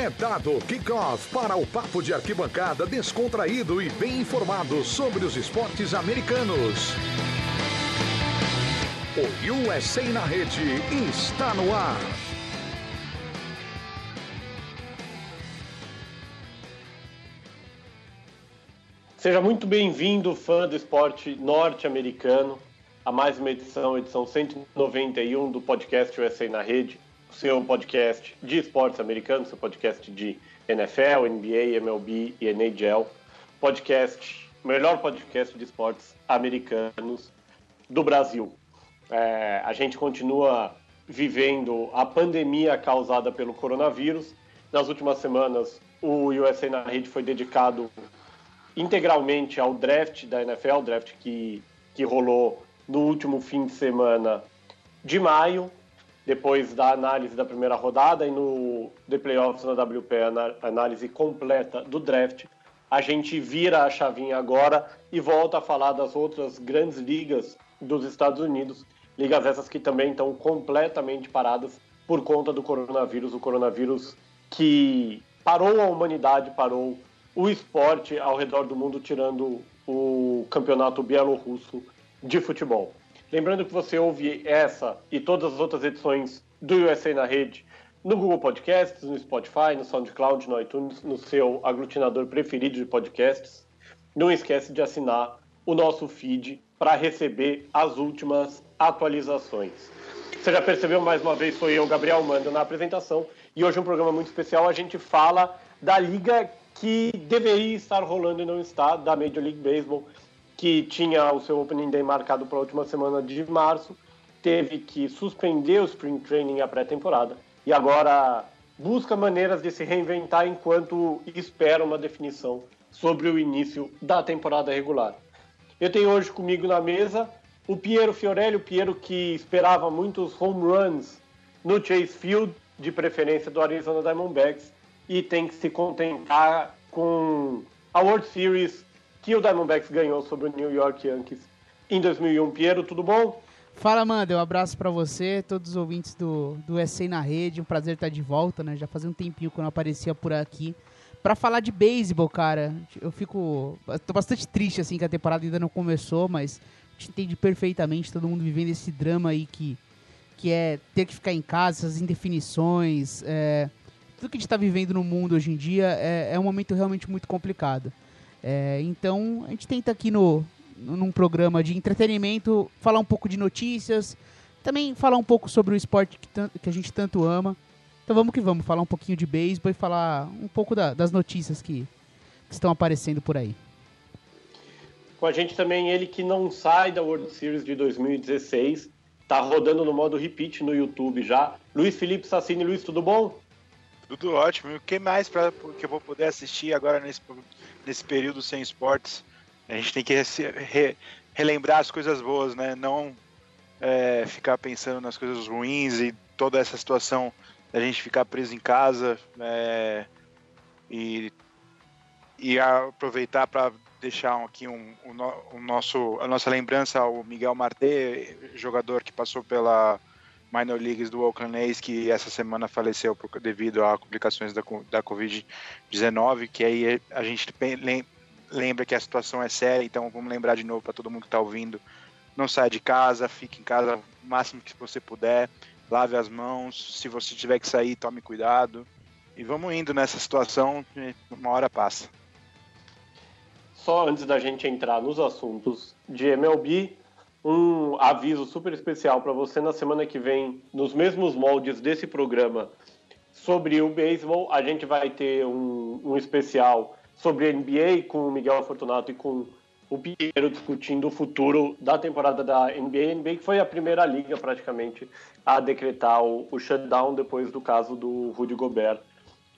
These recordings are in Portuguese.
É dado kickoff para o papo de arquibancada descontraído e bem informado sobre os esportes americanos. O USA na rede está no ar. Seja muito bem-vindo, fã do esporte norte-americano, a mais uma edição, edição 191 do podcast USA na Rede, seu podcast de esportes americanos, seu podcast de NFL, NBA, MLB e NHL, podcast, melhor podcast de esportes americanos do Brasil. É, a gente continua vivendo a pandemia causada pelo coronavírus. Nas últimas semanas, o USA na Rede foi dedicado integralmente ao draft da NFL, draft que, que rolou no último fim de semana de maio, depois da análise da primeira rodada e no The Playoffs na WP, a análise completa do draft. A gente vira a chavinha agora e volta a falar das outras grandes ligas dos Estados Unidos, ligas essas que também estão completamente paradas por conta do coronavírus, o coronavírus que parou a humanidade, parou o esporte ao redor do mundo, tirando o campeonato bielorrusso de futebol. Lembrando que você ouve essa e todas as outras edições do USA na rede no Google Podcasts, no Spotify, no SoundCloud, no iTunes, no seu aglutinador preferido de podcasts. Não esquece de assinar o nosso feed para receber as últimas atualizações. Você já percebeu mais uma vez, sou eu, Gabriel Manda, na apresentação. E hoje é um programa muito especial. A gente fala da liga que deveria estar rolando e não está, da Major League Baseball, que tinha o seu Opening Day marcado para a última semana de março, teve que suspender o Spring Training e a pré-temporada, e agora busca maneiras de se reinventar enquanto espera uma definição sobre o início da temporada regular. Eu tenho hoje comigo na mesa o Piero Fiorelli, o Piero que esperava muitos home runs no Chase Field, de preferência do Arizona Diamondbacks, e tem que se contentar com a World Series que o Diamondbacks ganhou sobre o New York Yankees em 2001. Piero, tudo bom? Fala, Manda, um abraço para você, todos os ouvintes do, do SA na rede, um prazer estar de volta, né? Já fazia um tempinho que eu não aparecia por aqui. Para falar de beisebol, cara, eu fico. tô bastante triste, assim, que a temporada ainda não começou, mas a gente entende perfeitamente todo mundo vivendo esse drama aí que, que é ter que ficar em casa, essas indefinições, é, tudo que a gente está vivendo no mundo hoje em dia é, é um momento realmente muito complicado. É, então, a gente tenta aqui no, num programa de entretenimento falar um pouco de notícias, também falar um pouco sobre o esporte que, que a gente tanto ama. Então vamos que vamos, falar um pouquinho de beisebol e falar um pouco da, das notícias que, que estão aparecendo por aí. Com a gente também ele que não sai da World Series de 2016, tá rodando no modo repeat no YouTube já. Luiz Felipe Sassini, Luiz, tudo bom? Tudo ótimo. E o que mais para que eu vou poder assistir agora nesse, nesse período sem esportes? A gente tem que re, relembrar as coisas boas, né? Não é, ficar pensando nas coisas ruins e toda essa situação da gente ficar preso em casa é, e, e aproveitar para deixar aqui um, um, um, nosso, a nossa lembrança ao Miguel Marte, jogador que passou pela minor leagues do Oakland A's que essa semana faleceu por, devido a complicações da, da Covid-19, que aí a gente lembra que a situação é séria, então vamos lembrar de novo para todo mundo que está ouvindo, não saia de casa, fique em casa o máximo que você puder, lave as mãos, se você tiver que sair, tome cuidado, e vamos indo nessa situação, uma hora passa. Só antes da gente entrar nos assuntos de MLB, um aviso super especial para você na semana que vem, nos mesmos moldes desse programa sobre o beisebol. A gente vai ter um, um especial sobre NBA com o Miguel Fortunato e com o Piero discutindo o futuro da temporada da NBA. NBA que foi a primeira liga praticamente a decretar o, o shutdown depois do caso do Rudy Gobert,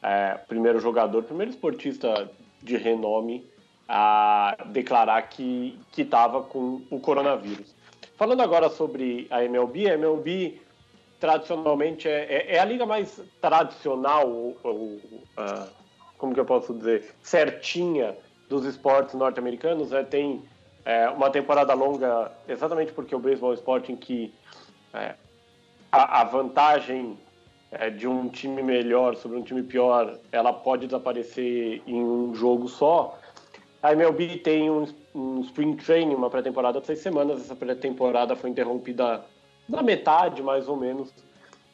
é, primeiro jogador, primeiro esportista de renome a declarar que estava com o coronavírus. Falando agora sobre a MLB, a MLB tradicionalmente é, é, é a liga mais tradicional, ou, ou uh, como que eu posso dizer, certinha dos esportes norte-americanos. Né? Tem é, uma temporada longa, exatamente porque o beisebol é um esporte em que é, a, a, vantagem é, de um time melhor sobre um time pior, ela pode desaparecer em um jogo só. A MLB tem um, um Spring Training, uma pré-temporada de seis semanas. Essa pré-temporada foi interrompida na metade, mais ou menos,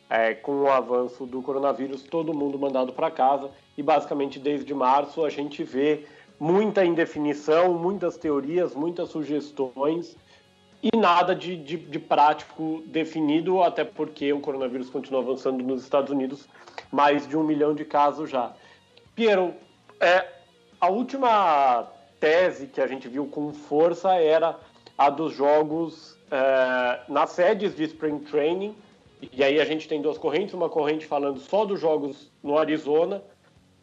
é, com o avanço do coronavírus, todo mundo mandado para casa. E basicamente desde março a gente vê muita indefinição, muitas teorias, muitas sugestões e nada de, de, de, prático definido, até porque o coronavírus continua avançando nos Estados Unidos, mais de um milhão de casos já. Piero, é, a última tese que a gente viu com força era a dos jogos é, nas sedes de Spring Training, e aí a gente tem duas correntes, uma corrente falando só dos jogos no Arizona,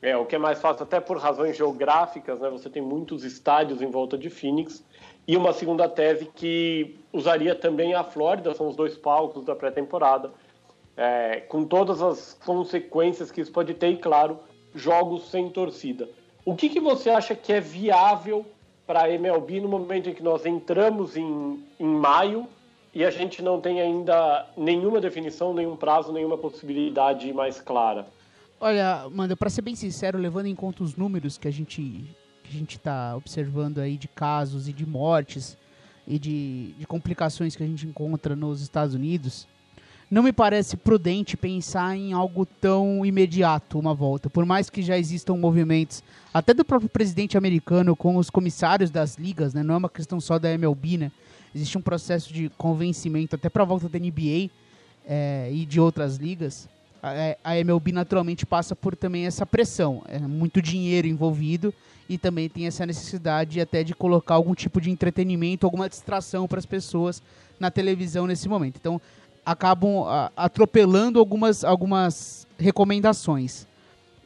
é, o que é mais fácil até por razões geográficas, né? Você tem muitos estádios em volta de Phoenix. E uma segunda tese que usaria também a Flórida, são os dois palcos da pré-temporada, é, com todas as consequências que isso pode ter e, claro, jogos sem torcida. O que, que você acha que é viável para a MLB no momento em que nós entramos em, em maio e a gente não tem ainda nenhuma definição, nenhum prazo, nenhuma possibilidade mais clara? Olha, mano, para ser bem sincero, levando em conta os números que a gente que a gente está observando aí de casos e de mortes e de, de complicações que a gente encontra nos Estados Unidos, não me parece prudente pensar em algo tão imediato, uma volta. Por mais que já existam movimentos, até do próprio presidente americano com os comissários das ligas, né? Não é uma questão só da MLB, né? Existe um processo de convencimento até para a volta da NBA é, e de outras ligas. A, a MLB naturalmente passa por também essa pressão. É muito dinheiro envolvido e também tem essa necessidade até de colocar algum tipo de entretenimento, alguma distração para as pessoas na televisão nesse momento. Então, acabam atropelando algumas, algumas recomendações.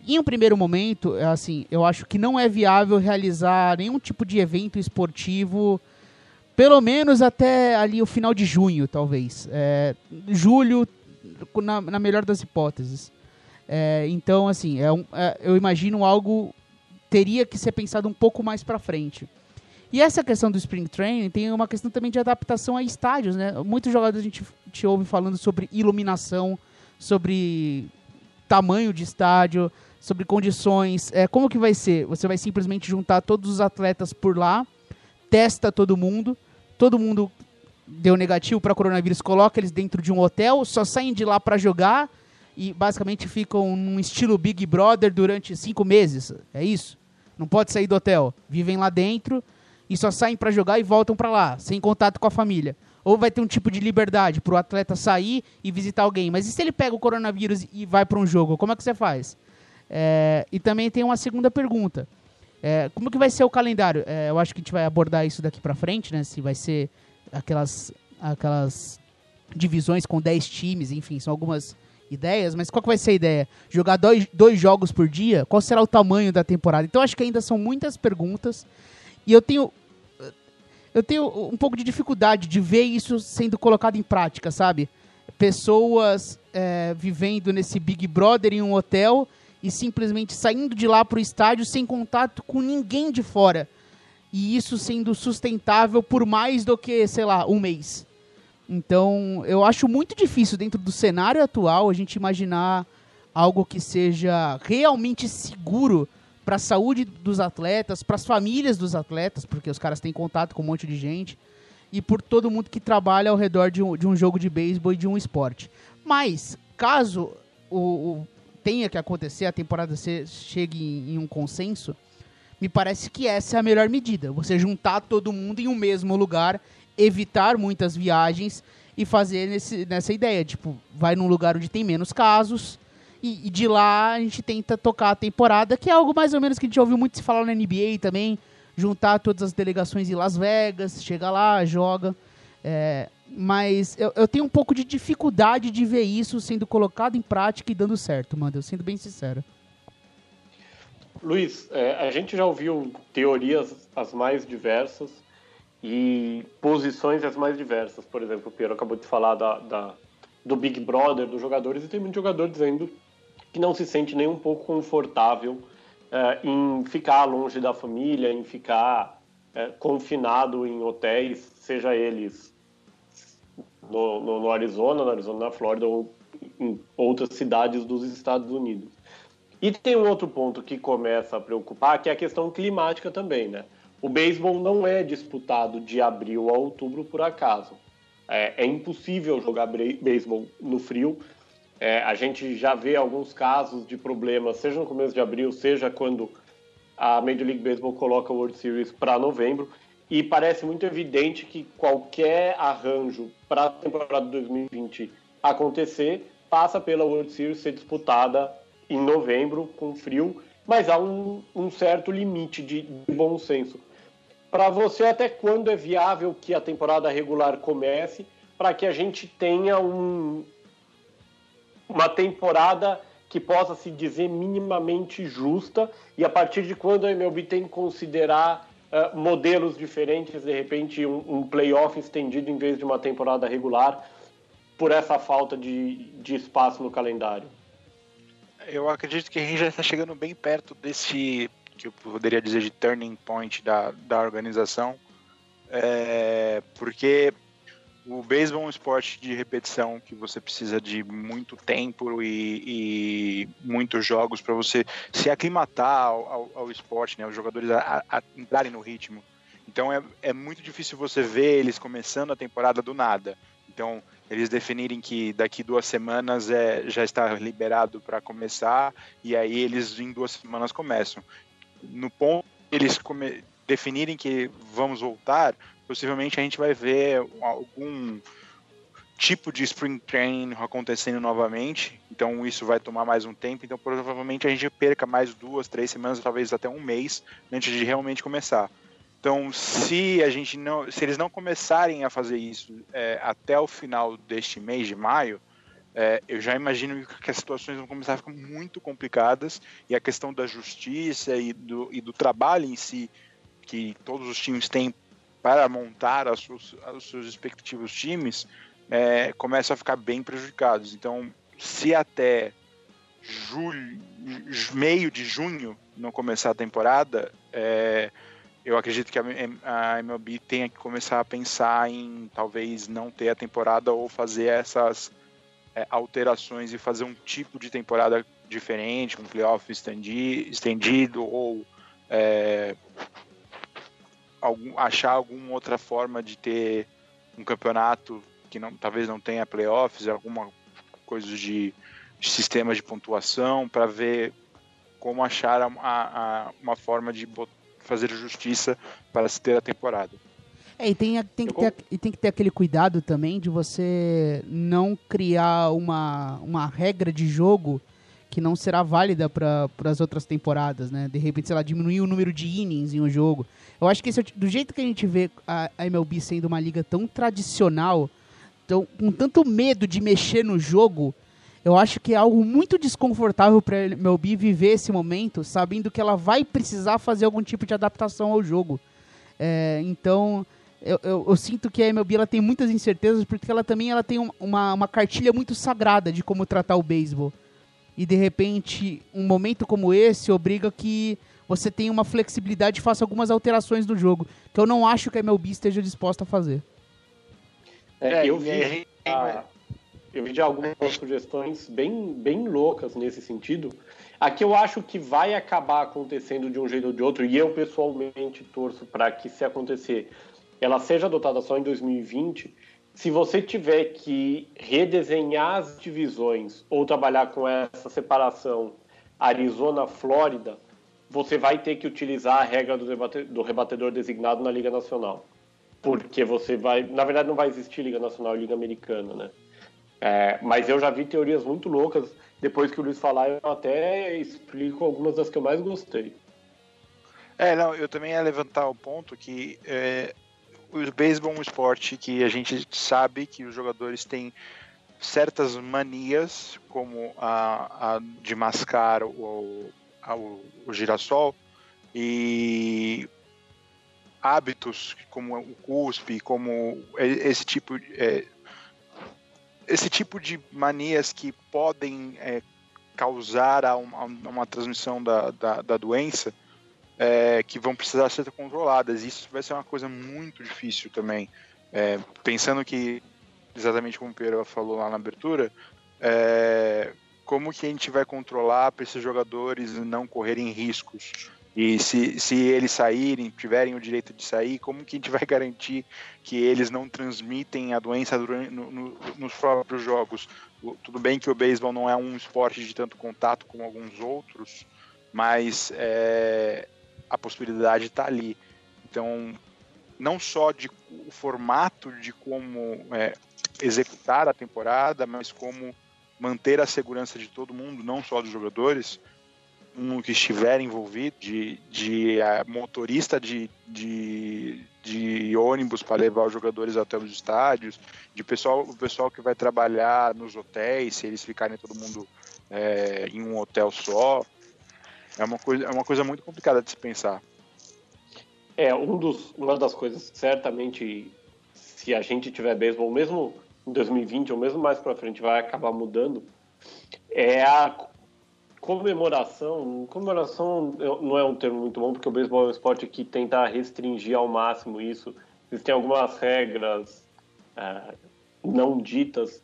Em um primeiro momento, é assim, eu acho que não é viável realizar nenhum tipo de evento esportivo, pelo menos até ali o final de junho, talvez. É, julho, na, na, melhor das hipóteses. É, então, assim, é um, é, eu imagino algo teria que ser pensado um pouco mais para frente. E essa questão do Spring Training tem uma questão também de adaptação a estádios, né? Muitos jogadores a gente te ouve falando sobre iluminação, sobre tamanho de estádio, sobre condições. É, como que vai ser? Você vai simplesmente juntar todos os atletas por lá, testa todo mundo, todo mundo deu negativo para coronavírus, coloca eles dentro de um hotel, só saem de lá para jogar e basicamente ficam num estilo Big Brother durante cinco meses. É isso? Não pode sair do hotel. Vivem lá dentro e só saem para jogar e voltam para lá, sem contato com a família. Ou vai ter um tipo de liberdade para o atleta sair e visitar alguém. Mas e se ele pega o coronavírus e vai para um jogo? Como é que você faz? É, e também tem uma segunda pergunta. É, como que vai ser o calendário? É, eu acho que a gente vai abordar isso daqui para frente, né? Se vai ser aquelas, aquelas divisões com 10 times, enfim, são algumas ideias, mas qual que vai ser a ideia? Jogar dois, dois jogos por dia? Qual será o tamanho da temporada? Então acho que ainda são muitas perguntas e eu tenho eu tenho um pouco de dificuldade de ver isso sendo colocado em prática, sabe? Pessoas é, vivendo nesse Big Brother em um hotel e simplesmente saindo de lá para o estádio sem contato com ninguém de fora. E isso sendo sustentável por mais do que, sei lá, um mês. Então, eu acho muito difícil, dentro do cenário atual, a gente imaginar algo que seja realmente seguro para a saúde dos atletas, para as famílias dos atletas, porque os caras têm contato com um monte de gente, e por todo mundo que trabalha ao redor de um, de um jogo de beisebol e de um esporte. Mas, caso o, o tenha que acontecer, a temporada se, chegue em, em um consenso, me parece que essa é a melhor medida. Você juntar todo mundo em um mesmo lugar evitar muitas viagens e fazer nesse, nessa ideia. Tipo, vai num lugar onde tem menos casos e, e, de lá a gente tenta tocar a temporada, que é algo mais ou menos que a gente ouviu muito se falar na NBA também. Juntar todas as delegações em Las Vegas, chega lá, joga. É, mas eu, eu, tenho um pouco de dificuldade de ver isso sendo colocado em prática e dando certo, mano. Eu sendo bem sincero. Luiz, é, a gente já ouviu teorias as mais diversas e posições as mais diversas. Por exemplo, o Piero acabou de falar da, da, do Big Brother, dos jogadores, e tem muito jogador dizendo que não se sente nem um pouco confortável é, em ficar longe da família, em ficar é, confinado em hotéis, seja eles no, no, no, Arizona, no Arizona, na Flórida ou em outras cidades dos Estados Unidos. E tem um outro ponto que começa a preocupar, que é a questão climática também, né? O beisebol não é disputado de abril a outubro por acaso. É, é impossível jogar beisebol no frio. É, a gente já vê alguns casos de problemas, seja no começo de abril, seja quando a Major League Baseball coloca o World Series para novembro. E parece muito evidente que qualquer arranjo para a temporada 2020 acontecer passa pela World Series ser disputada em novembro, com frio, mas há um, um certo limite de, de bom senso. Para você, até quando é viável que a temporada regular comece, para que a gente tenha um, uma temporada que possa se dizer minimamente justa e a partir de quando a MLB tem que considerar uh, modelos diferentes, de repente um, um playoff estendido em vez de uma temporada regular, por essa falta de, de espaço no calendário? Eu acredito que a gente já está chegando bem perto desse, que eu poderia dizer de turning point da, da organização, é, porque o beisebol é um esporte de repetição que você precisa de muito tempo e, e muitos jogos para você se aclimatar ao, ao, ao, esporte, né? Os jogadores a, a entrarem no ritmo. Então é, é muito difícil você ver eles começando a temporada do nada. Então eles definirem que daqui duas semanas é, já está liberado para começar e aí eles em duas semanas começam. No ponto eles come, definirem que vamos voltar, possivelmente a gente vai ver algum tipo de spring training acontecendo novamente, então isso vai tomar mais um tempo, então provavelmente a gente perca mais duas, três semanas, talvez até um mês antes de realmente começar. Então, se a gente não, se eles não começarem a fazer isso é, até o final deste mês de maio, é, eu já imagino que as situações vão começar a ficar muito complicadas. E a questão da justiça e do, e do trabalho em si que todos os times têm para montar os seus, os seus respectivos times é, começam a ficar bem prejudicados. Então, se até julho, meio de junho não começar a temporada, é, eu acredito que a, MLB tenha que começar a pensar em talvez não ter a temporada ou fazer essas é, alterações e fazer um tipo de temporada diferente, um playoff estendido, estendido ou é, algum, achar alguma outra forma de ter um campeonato que não, talvez não tenha playoffs, alguma coisa de, de sistema de pontuação para ver como achar a, a, uma forma de fazer justiça para se ter a temporada. É, e tem, tem, que ter, e tem que ter aquele cuidado também de você não criar uma, uma regra de jogo que não será válida para as outras temporadas, né? De repente, sei lá, diminuir o número de innings em um jogo. Eu acho que esse, é do jeito que a gente vê a, a MLB sendo uma liga tão tradicional, tão, com tanto medo de mexer no jogo, eu acho que é algo muito desconfortável para MLB viver esse momento, sabendo que ela vai precisar fazer algum tipo de adaptação ao jogo. É, então, eu, eu, eu, sinto que a MLB ela tem muitas incertezas, porque ela também ela tem uma, uma cartilha muito sagrada de como tratar o beisebol. E de repente, um momento como esse obriga que você tenha uma flexibilidade e faça algumas alterações no jogo, que eu não acho que a MLB esteja disposta a fazer. É, eu vi. A, eu vi de algumas sugestões bem, bem loucas nesse sentido. Aqui eu acho que vai acabar acontecendo de um jeito ou de outro, e eu pessoalmente torço para que, se acontecer, ela seja adotada só em 2020. Se você tiver que redesenhar as divisões ou trabalhar com essa separação Arizona-Flórida, você vai ter que utilizar a regra do rebatedor designado na Liga Nacional. Porque você vai. Na verdade, não vai existir Liga Nacional e Liga Americana, né? É, mas eu já vi teorias muito loucas. Depois que o Luiz falar, eu até explico algumas das que eu mais gostei. É, não, eu também ia levantar o ponto que é, o beisebol é um esporte que a gente sabe que os jogadores têm certas manias, como a, a de mascar o, o, o girassol, e hábitos como o cuspe, como esse tipo é, esse tipo de manias que podem é, causar a uma, a uma transmissão da, da, da doença é, que vão precisar ser controladas. Isso vai ser uma coisa muito difícil também. É, pensando que, exatamente como o Pedro falou lá na abertura, é, como que a gente vai controlar para esses jogadores não correrem riscos? E se, se eles saírem, tiverem o direito de sair, como que a gente vai garantir que eles não transmitem a doença durante, no, no, nos próprios jogos? Tudo bem que o beisebol não é um esporte de tanto contato como alguns outros, mas é, a possibilidade está ali. Então, não só de o formato de como é, executar a temporada, mas como manter a segurança de todo mundo, não só dos jogadores, um que estiver envolvido, de, de uh, motorista de, de, de ônibus para levar os jogadores até os estádios, de pessoal, o pessoal que vai trabalhar nos hotéis, se eles ficarem todo mundo é, em um hotel só. É uma, coisa, é uma coisa muito complicada de se pensar. É, um dos, uma das coisas, certamente, se a gente tiver beisebol, mesmo em 2020 ou mesmo mais para frente vai acabar mudando é a comemoração. Comemoração não é um termo muito bom porque o beisebol é um esporte que tenta restringir ao máximo isso. Existem algumas regras é, não ditas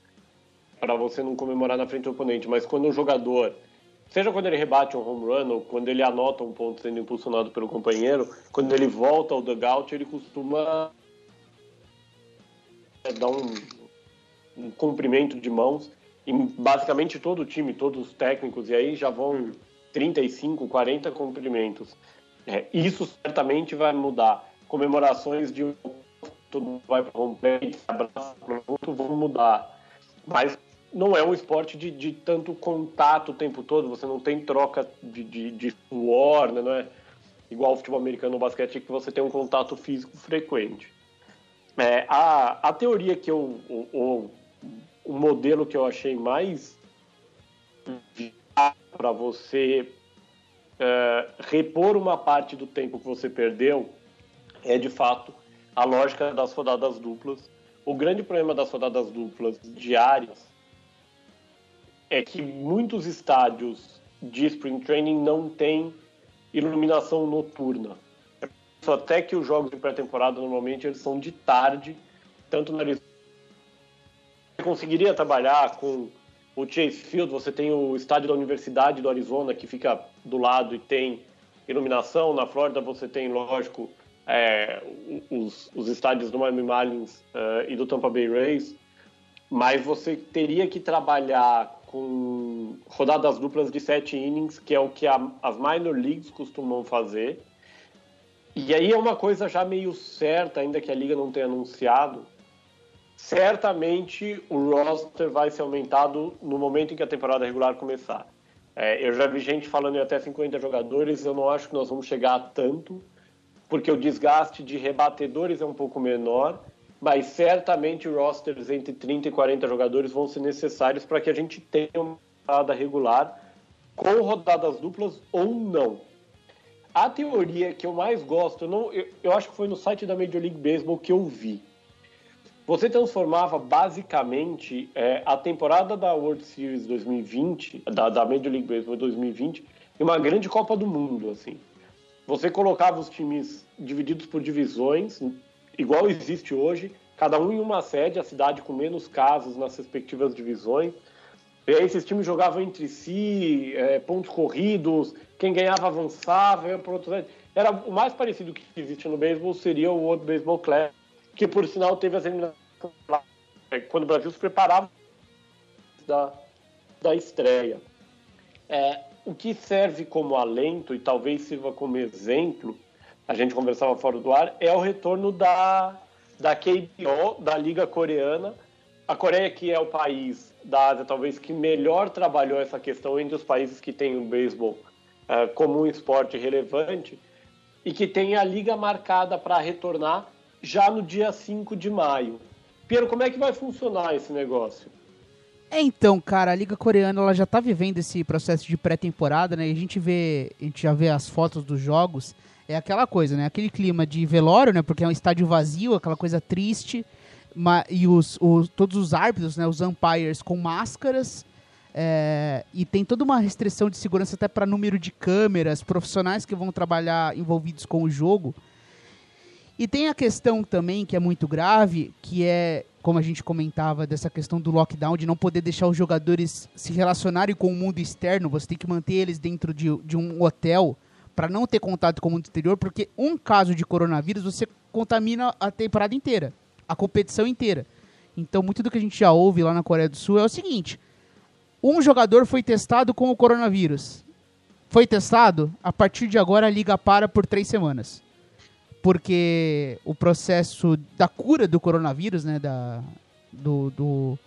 para você não comemorar na frente do oponente, mas quando o jogador, seja quando ele rebate um home run ou quando ele anota um ponto sendo impulsionado pelo companheiro, quando ele volta ao dugout, ele costuma dar um, um cumprimento de mãos em basicamente todo o time, todos os técnicos, e aí já vão 35, 40 cumprimentos. É, isso certamente vai mudar. Comemorações de todo mundo vai romper, abraçar vão mudar. Mas não é um esporte de, de, tanto contato o tempo todo, você não tem troca de, de, de suor, né? não é igual o futebol americano no basquete que você tem um contato físico frequente. É, a, a teoria que eu, o, o modelo que eu achei mais para você é, repor uma parte do tempo que você perdeu é de fato a lógica das rodadas duplas. O grande problema das rodadas duplas diárias é que muitos estádios de spring training não têm iluminação noturna. Até que os jogos de pré-temporada normalmente eles são de tarde, tanto na conseguiria trabalhar com o Chase Field, você tem o estádio da Universidade do Arizona, que fica do lado e tem iluminação. Na Flórida você tem, lógico, é, os, os, estádios do Miami Marlins uh, e do Tampa Bay Rays, mas você teria que trabalhar com rodadas duplas de sete innings, que é o que a, as minor leagues costumam fazer. E aí é uma coisa já meio certa, ainda que a liga não tenha anunciado, certamente o roster vai ser aumentado no momento em que a temporada regular começar. É, eu já vi gente falando em até 50 jogadores, eu não acho que nós vamos chegar a tanto, porque o desgaste de rebatedores é um pouco menor, mas certamente rosters entre 30 e 40 jogadores vão ser necessários para que a gente tenha uma temporada regular com rodadas duplas ou não. A teoria que eu mais gosto, eu, não, eu, eu acho que foi no site da Major League Baseball que eu vi, você transformava basicamente é, a temporada da World Series 2020, da, da Major League Baseball 2020, em uma grande Copa do Mundo, assim. Você colocava os times divididos por divisões, igual existe hoje, cada um em uma sede, a cidade com menos casos nas respectivas divisões. E aí esses times jogavam entre si, é, pontos corridos, quem ganhava avançava, ia para outro Era o mais parecido que existe no beisebol seria o World Baseball Classic que por sinal teve as eliminações quando o Brasil se preparava da, da estreia. É, o que serve como alento e talvez sirva como exemplo, a gente conversava fora do ar, é o retorno da, da KBO, da Liga Coreana. A Coreia, que é o país da Ásia, talvez, que melhor trabalhou essa questão entre os países que têm o beisebol é, como um esporte relevante e que tem a liga marcada para retornar já no dia 5 de maio. Piero, como é que vai funcionar esse negócio? É, então, cara, a Liga Coreana ela já tá vivendo esse processo de pré-temporada, né? A gente vê, a gente já vê as fotos dos jogos, é aquela coisa, né? Aquele clima de velório, né? Porque é um estádio vazio, aquela coisa triste, e os, os todos os árbitros, né? Os umpires com máscaras, é, e tem toda uma restrição de segurança até para número de câmeras, profissionais que vão trabalhar envolvidos com o jogo. E tem a questão também que é muito grave, que é como a gente comentava, dessa questão do lockdown, de não poder deixar os jogadores se relacionarem com o mundo externo, você tem que manter eles dentro de, de um hotel para não ter contato com o mundo exterior, porque um caso de coronavírus você contamina a temporada inteira, a competição inteira. Então, muito do que a gente já ouve lá na Coreia do Sul é o seguinte: um jogador foi testado com o coronavírus. Foi testado, a partir de agora a liga para por três semanas. Porque o processo da cura do coronavírus, né, da, do, do,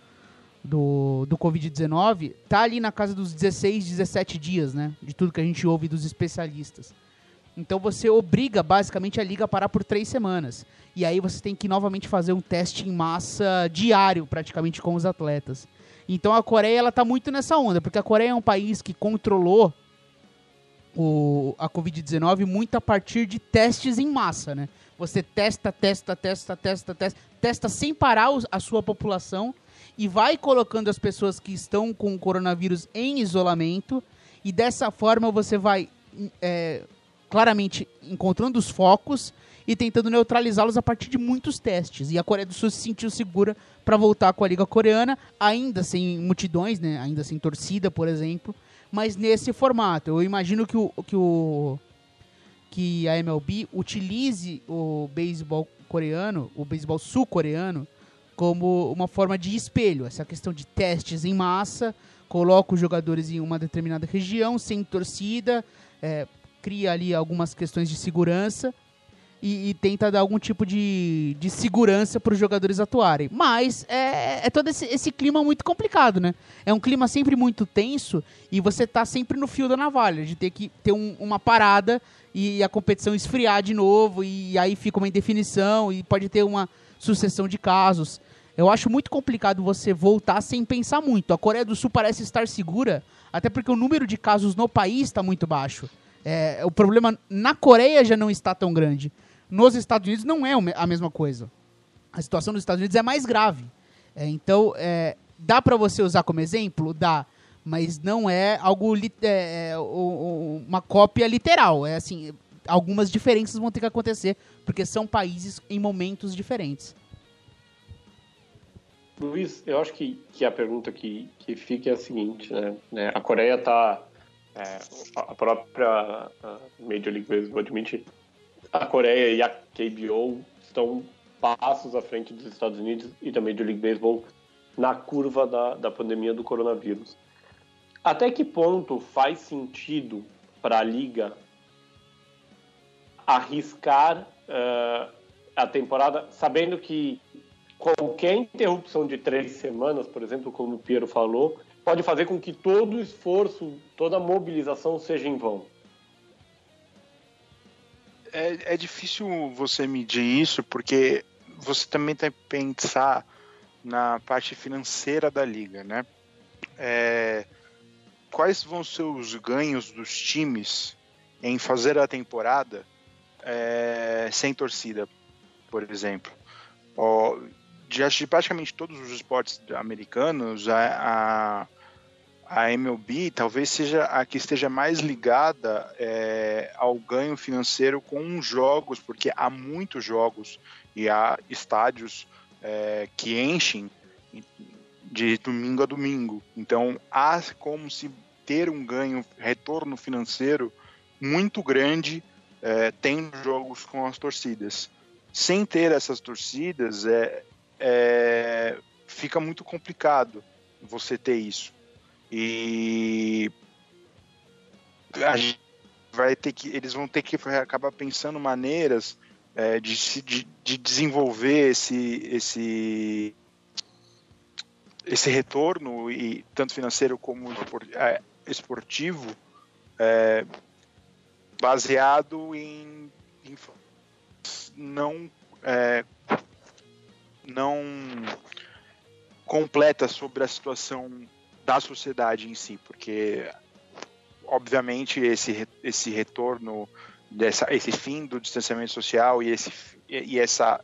do, do Covid-19, tá ali na casa dos 16, 17 dias, né, de tudo que a gente ouve dos especialistas. Então você obriga basicamente a liga a parar por três semanas. E aí você tem que novamente fazer um teste em massa diário, praticamente, com os atletas. Então a Coreia ela tá muito nessa onda, porque a Coreia é um país que controlou o, a Covid-19 muito a partir de testes em massa, né? Você testa, testa, testa, testa, testa, testa sem parar a sua população e vai colocando as pessoas que estão com o coronavírus em isolamento e dessa forma você vai é, claramente encontrando os focos e tentando neutralizá-los a partir de muitos testes. E a Coreia do Sul se sentiu segura para voltar com a Liga Coreana, ainda sem multidões, né? ainda sem torcida, por exemplo, mas nesse formato. Eu imagino que o, que, o, que a MLB utilize o beisebol coreano, o beisebol sul-coreano, como uma forma de espelho. Essa questão de testes em massa, coloca os jogadores em uma determinada região, sem torcida, é, cria ali algumas questões de segurança e, e, tenta dar algum tipo de, de segurança para os jogadores atuarem. Mas é, é todo esse, esse, clima muito complicado, né? É um clima sempre muito tenso e você tá sempre no fio da navalha, de ter que ter um, uma parada e a competição esfriar de novo e aí fica uma indefinição e pode ter uma sucessão de casos. Eu acho muito complicado você voltar sem pensar muito. A Coreia do Sul parece estar segura, até porque o número de casos no país está muito baixo. É, o problema na Coreia já não está tão grande nos Estados Unidos não é a mesma coisa. A situação nos Estados Unidos é mais grave. É, então, é, dá para você usar como exemplo? Dá. Mas não é algo é, é uma cópia literal. É assim, algumas diferenças vão ter que acontecer, porque são países em momentos diferentes. Luiz, eu acho que, que a pergunta que, que fica é a seguinte, né? né a Coreia está... É, a própria Major League Baseball admite a Coreia e a KBO estão passos à frente dos Estados Unidos e também do League Baseball na curva da, da pandemia do coronavírus. Até que ponto faz sentido para a liga arriscar uh, a temporada, sabendo que qualquer interrupção de três semanas, por exemplo, como o Piero falou, pode fazer com que todo o esforço, toda a mobilização seja em vão? é, é difícil você medir isso, porque você também tem que pensar na parte financeira da liga, né? É, quais vão ser os ganhos dos times em fazer a temporada é, sem torcida, por exemplo? Ó, de, praticamente todos os esportes americanos, a, a a MLB talvez seja a que esteja mais ligada é, ao ganho financeiro com jogos, porque há muitos jogos e há estádios é, que enchem de domingo a domingo. Então há como se ter um ganho, retorno financeiro muito grande é, tendo jogos com as torcidas. Sem ter essas torcidas, é, é fica muito complicado você ter isso. E a gente vai ter que, eles vão ter que acabar pensando maneiras é, de, de, de, desenvolver esse, esse, esse retorno, e tanto financeiro como é, esportivo, é, baseado em, em não, é, não completa sobre a situação da sociedade em si, porque obviamente esse, esse retorno dessa esse fim do distanciamento social e esse e essa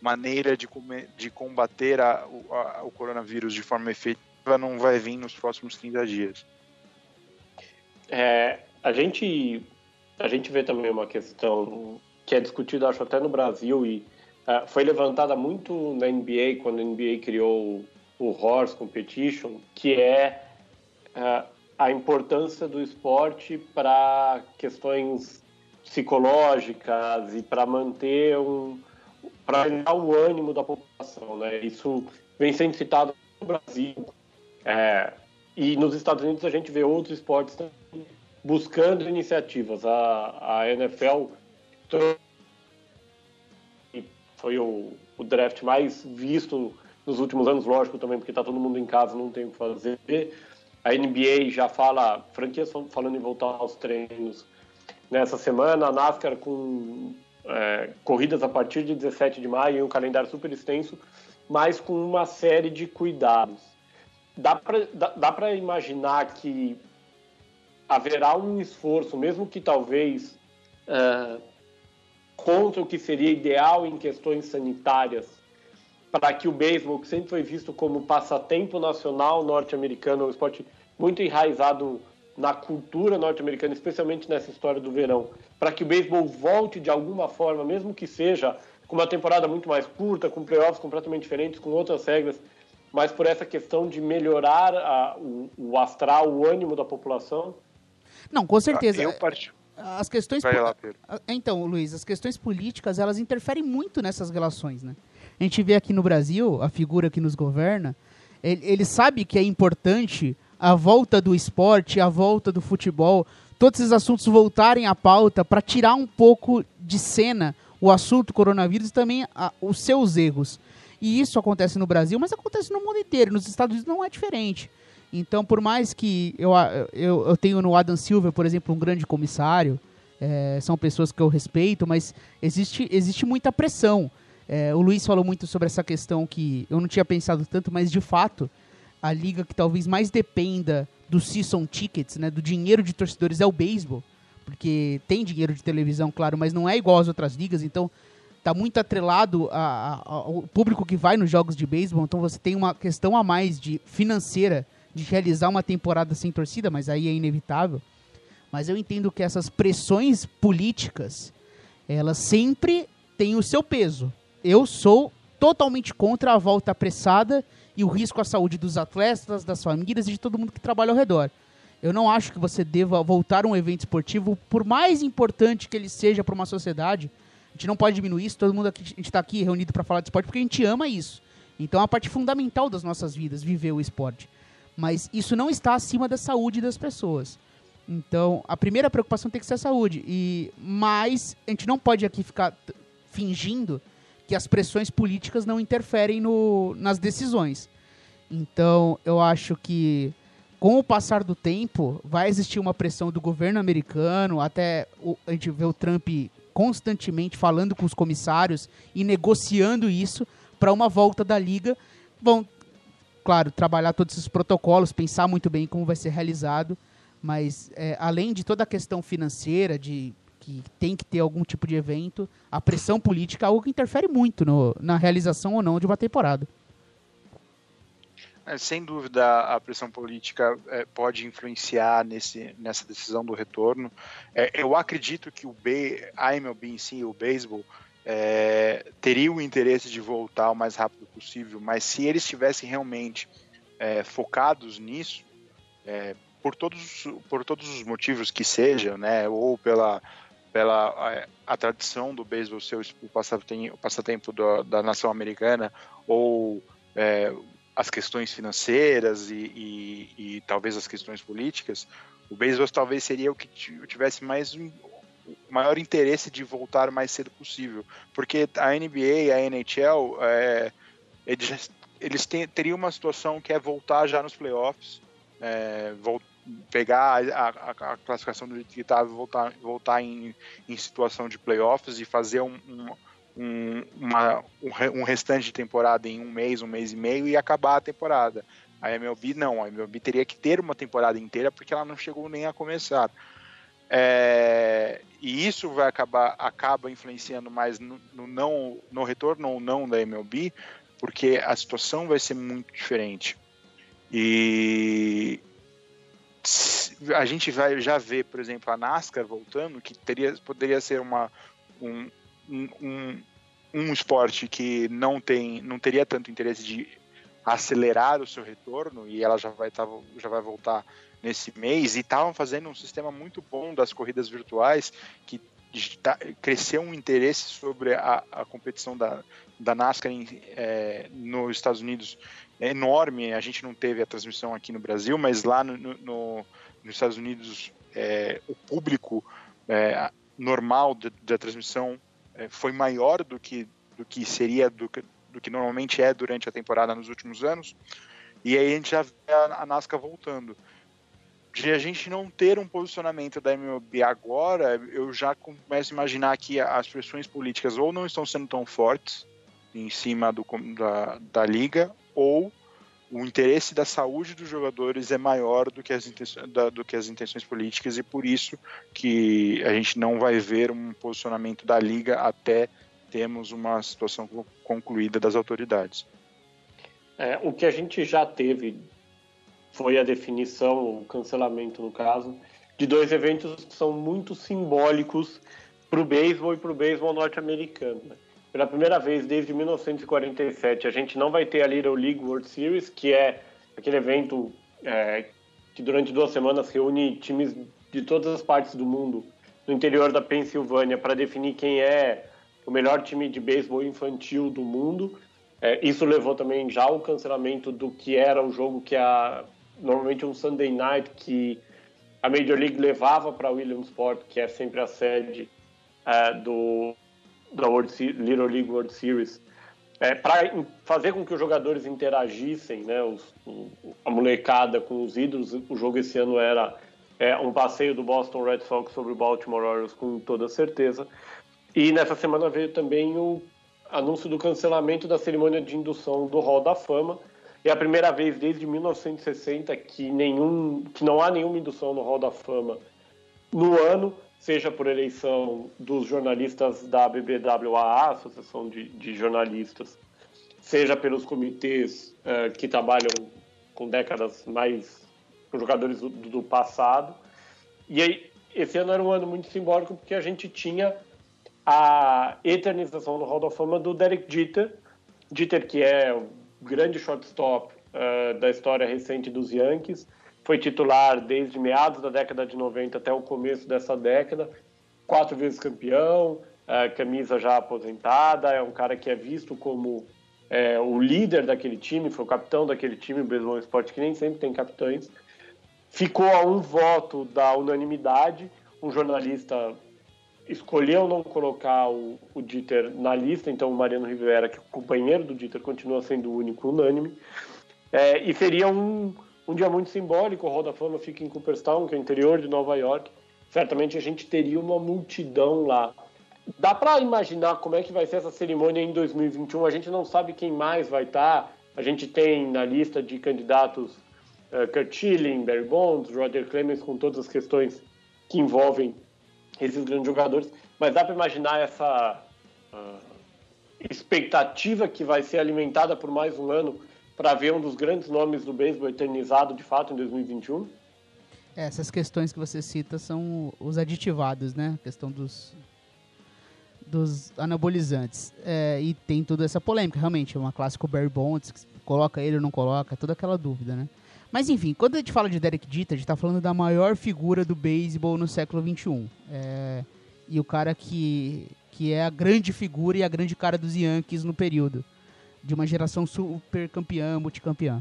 maneira de, de combater a, a, o coronavírus de forma efetiva não vai vir nos próximos 30 dias. É, a gente a gente vê também uma questão que é discutida acho até no Brasil e uh, foi levantada muito na NBA, quando a NBA criou o Horse Competition, que é uh, a importância do esporte para questões psicológicas e para manter um para melhorar o ânimo da população, né? Isso vem sendo citado no Brasil é, e nos Estados Unidos a gente vê outros esportes buscando iniciativas. A, a NFL foi o, o draft mais visto nos últimos anos, lógico também, porque está todo mundo em casa, não tem o que fazer. A NBA já fala, franquias falando em voltar aos treinos nessa semana, a NASCAR com é, corridas a partir de 17 de maio, em um calendário super extenso, mas com uma série de cuidados. Dá para dá, dá imaginar que haverá um esforço, mesmo que talvez é, contra o que seria ideal em questões sanitárias, para que o beisebol, que sempre foi visto como passatempo nacional norte-americano, um esporte muito enraizado na cultura norte-americana, especialmente nessa história do verão, para que o beisebol volte de alguma forma, mesmo que seja com uma temporada muito mais curta, com playoffs completamente diferentes, com outras regras, mas por essa questão de melhorar a, o, o, astral, o ânimo da população? Não, com certeza. Eu parti. As questões. Lá. Então, Luiz, as questões políticas elas interferem muito nessas relações, né? A gente vê aqui no Brasil, a figura que nos governa, ele, ele sabe que é importante a volta do esporte, a volta do futebol, todos esses assuntos voltarem à pauta para tirar um pouco de cena o assunto coronavírus e também a, os seus erros. E isso acontece no Brasil, mas acontece no mundo inteiro. Nos Estados Unidos não é diferente. Então, por mais que eu, eu, eu tenho no Adam Silver, por exemplo, um grande comissário, é, são pessoas que eu respeito, mas existe, existe muita pressão. É, o Luiz falou muito sobre essa questão que eu não tinha pensado tanto, mas de fato, a liga que talvez mais dependa do season tickets, né, do dinheiro de torcedores, é o beisebol. Porque tem dinheiro de televisão, claro, mas não é igual às outras ligas, então tá muito atrelado a, a, ao público que vai nos jogos de beisebol, então você tem uma questão a mais de financeira de realizar uma temporada sem torcida, mas aí é inevitável. Mas eu entendo que essas pressões políticas, elas sempre têm o seu peso eu sou totalmente contra a volta apressada e o risco à saúde dos atletas, das famílias e de todo mundo que trabalha ao redor. Eu não acho que você deva voltar a um evento esportivo, por mais importante que ele seja para uma sociedade. A gente não pode diminuir isso. Todo mundo aqui, a gente está aqui reunido para falar de esporte porque a gente ama isso. Então é uma parte fundamental das nossas vidas viver o esporte. Mas isso não está acima da saúde das pessoas. Então a primeira preocupação tem que ser a saúde. E mas a gente não pode aqui ficar fingindo que as pressões políticas não interferem no, nas decisões. Então, eu acho que com o passar do tempo, vai existir uma pressão do governo americano, até o, a gente vê o Trump constantemente falando com os comissários e negociando isso para uma volta da liga. Claro, trabalhar todos esses protocolos, pensar muito bem como vai ser realizado, mas é, além de toda a questão financeira, de que tem que ter algum tipo de evento, a pressão política é algo que interfere muito no, na realização ou não de uma temporada. É, sem dúvida, a pressão política é, pode influenciar nesse, nessa decisão do retorno. É, eu acredito que o B, a MLB em si, o beisebol, é, teria o interesse de voltar o mais rápido possível, mas se eles estivessem realmente é, focados nisso, é, por todos, por todos os motivos que sejam, né, ou pela pela a, a tradição do beisebol ser o passatempo, o passatempo do, da nação americana ou é, as questões financeiras e, e, e, talvez as questões políticas, o beisebol talvez seria o que tivesse mais maior interesse de voltar o mais cedo possível, porque a NBA a NHL é, eles, eles teriam uma situação que é voltar já nos playoffs, é, voltar pegar a, a, a classificação do que estava e voltar, voltar em, em situação de playoffs e fazer um, um, um, uma, um, restante de temporada em um mês, um mês e meio e acabar a temporada. A MLB não, a MLB teria que ter uma temporada inteira porque ela não chegou nem a começar. É, e isso vai acabar acaba influenciando mais no, no, não no retorno ou não da MLB, porque a situação vai ser muito diferente. E, a gente vai já ver, por exemplo, a NASCAR voltando, que teria, poderia ser uma, um, um, um esporte que não tem, não teria tanto interesse de acelerar o seu retorno e ela já vai tá, já vai voltar nesse mês e estavam fazendo um sistema muito bom das corridas virtuais que tá, cresceu um interesse sobre a, a competição da, da NASCAR em, é, nos Estados Unidos é enorme. A gente não teve a transmissão aqui no Brasil, mas lá no, no, nos Estados Unidos é, o público é, normal da transmissão é, foi maior do que, do que seria, do que, do que normalmente é durante a temporada nos últimos anos. E aí a gente já vê a, a NASCAR voltando. De a gente não ter um posicionamento da MLB agora, eu já começo a imaginar que as pressões políticas ou não estão sendo tão fortes em cima do, da, da liga, ou o interesse da saúde dos jogadores é maior do que, as intenções, da, do que as intenções políticas e por isso que a gente não vai ver um posicionamento da liga até termos uma situação concluída das autoridades. É, o que a gente já teve foi a definição, o cancelamento no caso, de dois eventos que são muito simbólicos para o beisebol e para o beisebol norte-americano. Né? pela primeira vez desde 1947, a gente não vai ter a Little League World Series, que é aquele evento é, que durante duas semanas reúne times de todas as partes do mundo no interior da Pensilvânia para definir quem é o melhor time de beisebol infantil do mundo. É, isso levou também já ao cancelamento do que era o jogo que a normalmente um Sunday Night que a Major League levava para Williamsport, que é sempre a sede é, do da World Little League World Series, é, para fazer com que os jogadores interagissem, né, os, a molecada com os ídolos. O jogo esse ano era é, um passeio do Boston Red Sox sobre o Baltimore Orioles, com toda certeza. E nessa semana veio também o anúncio do cancelamento da cerimônia de indução do Hall da Fama. É a primeira vez desde 1960 que, nenhum, que não há nenhuma indução no Hall da Fama no ano seja por eleição dos jornalistas da BBWA, Associação de, de Jornalistas, seja pelos comitês uh, que trabalham com décadas mais com jogadores do, do, passado. E aí, esse ano era um ano muito simbólico porque a gente tinha a eternização do Hall da Fama do Derek Jeter, Jeter que é grande shortstop uh, da história recente dos Yankees, foi titular desde meados da década de 90 até o começo dessa década, quatro vezes campeão, é, camisa já aposentada, é um cara que é visto como é, o líder daquele time, foi o capitão daquele time, o Beisebol Esporte, que nem sempre tem capitães. Ficou a um voto da unanimidade, um jornalista escolheu não colocar o, o Dieter na lista, então o Mariano Rivera, que é o companheiro do Dieter, continua sendo o único unânime. É, e seria um, um dia muito simbólico, o Hall da Fama fica em Cooperstown, que é o interior de Nova York. Certamente a gente teria uma multidão lá. Dá para imaginar como é que vai ser essa cerimônia em 2021? A gente não sabe quem mais vai estar. Tá. A gente tem na lista de candidatos uh, Kurt Schilling, Barry Bonds, Roger Clemens, com todas as questões que envolvem esses grandes jogadores. Mas dá para imaginar essa uh, expectativa que vai ser alimentada por mais um ano para ver um dos grandes nomes do beisebol eternizado de fato em 2021? É, essas questões que você cita são os aditivados, né? A questão dos, dos anabolizantes. É, e tem toda essa polêmica, realmente. É uma clássica Barry Bonds, coloca ele ou não coloca, toda aquela dúvida, né? Mas enfim, quando a gente fala de Derek Jeter, a gente tá falando da maior figura do beisebol no século XXI. É, e o cara que, que é a grande figura e a grande cara dos Yankees no período de uma geração super campeã, multicampeã.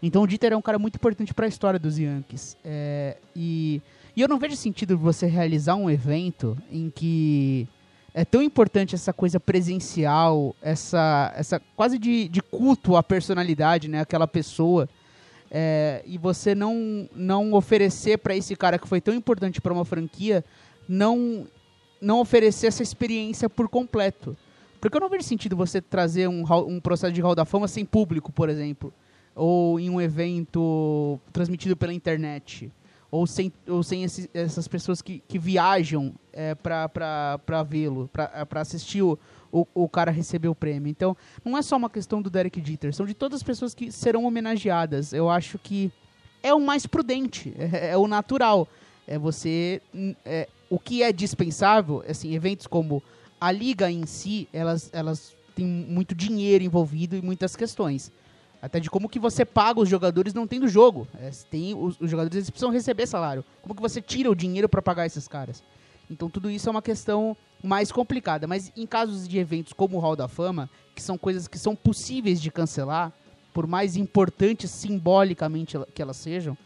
Então o Dieter é um cara muito importante para a história dos Yankees. É, e, e eu não vejo sentido você realizar um evento em que é tão importante essa coisa presencial, essa, essa quase de, de culto à personalidade, né? Aquela pessoa. É, e você não, não oferecer para esse cara que foi tão importante para uma franquia, não, não oferecer essa experiência por completo. Porque eu não vejo sentido você trazer um, um processo de Hall da Fama sem público, por exemplo. Ou em um evento transmitido pela internet. Ou sem, ou sem esse, essas pessoas que, que viajam é, para vê-lo, para é, assistir o, o, o, cara receber o prêmio. Então, não é só uma questão do Derek Jeter, são de todas as pessoas que serão homenageadas. Eu acho que é o mais prudente, é, é o natural. É você. É, o que é dispensável, assim, eventos como a liga em si, elas, elas têm muito dinheiro envolvido e muitas questões. Até de como que você paga os jogadores não tendo jogo. É, tem, os, os jogadores eles precisam receber salário. Como que você tira o dinheiro para pagar esses caras? Então tudo isso é uma questão mais complicada. Mas em casos de eventos como o Hall da Fama, que são coisas que são possíveis de cancelar, por mais importantes simbolicamente que elas sejam,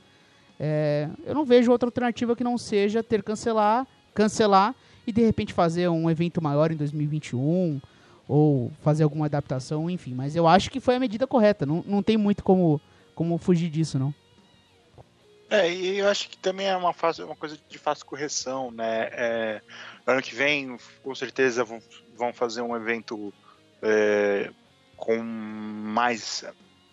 é, eu não vejo outra alternativa que não seja ter cancelar, cancelar e de repente fazer um evento maior em 2021 ou fazer alguma adaptação, enfim. Mas eu acho que foi a medida correta. Não, não tem muito como, como fugir disso, não. É, e eu acho que também é uma, fase, uma coisa de fácil correção, né? É, ano que vem, com certeza, vão, vão fazer um evento é, com mais,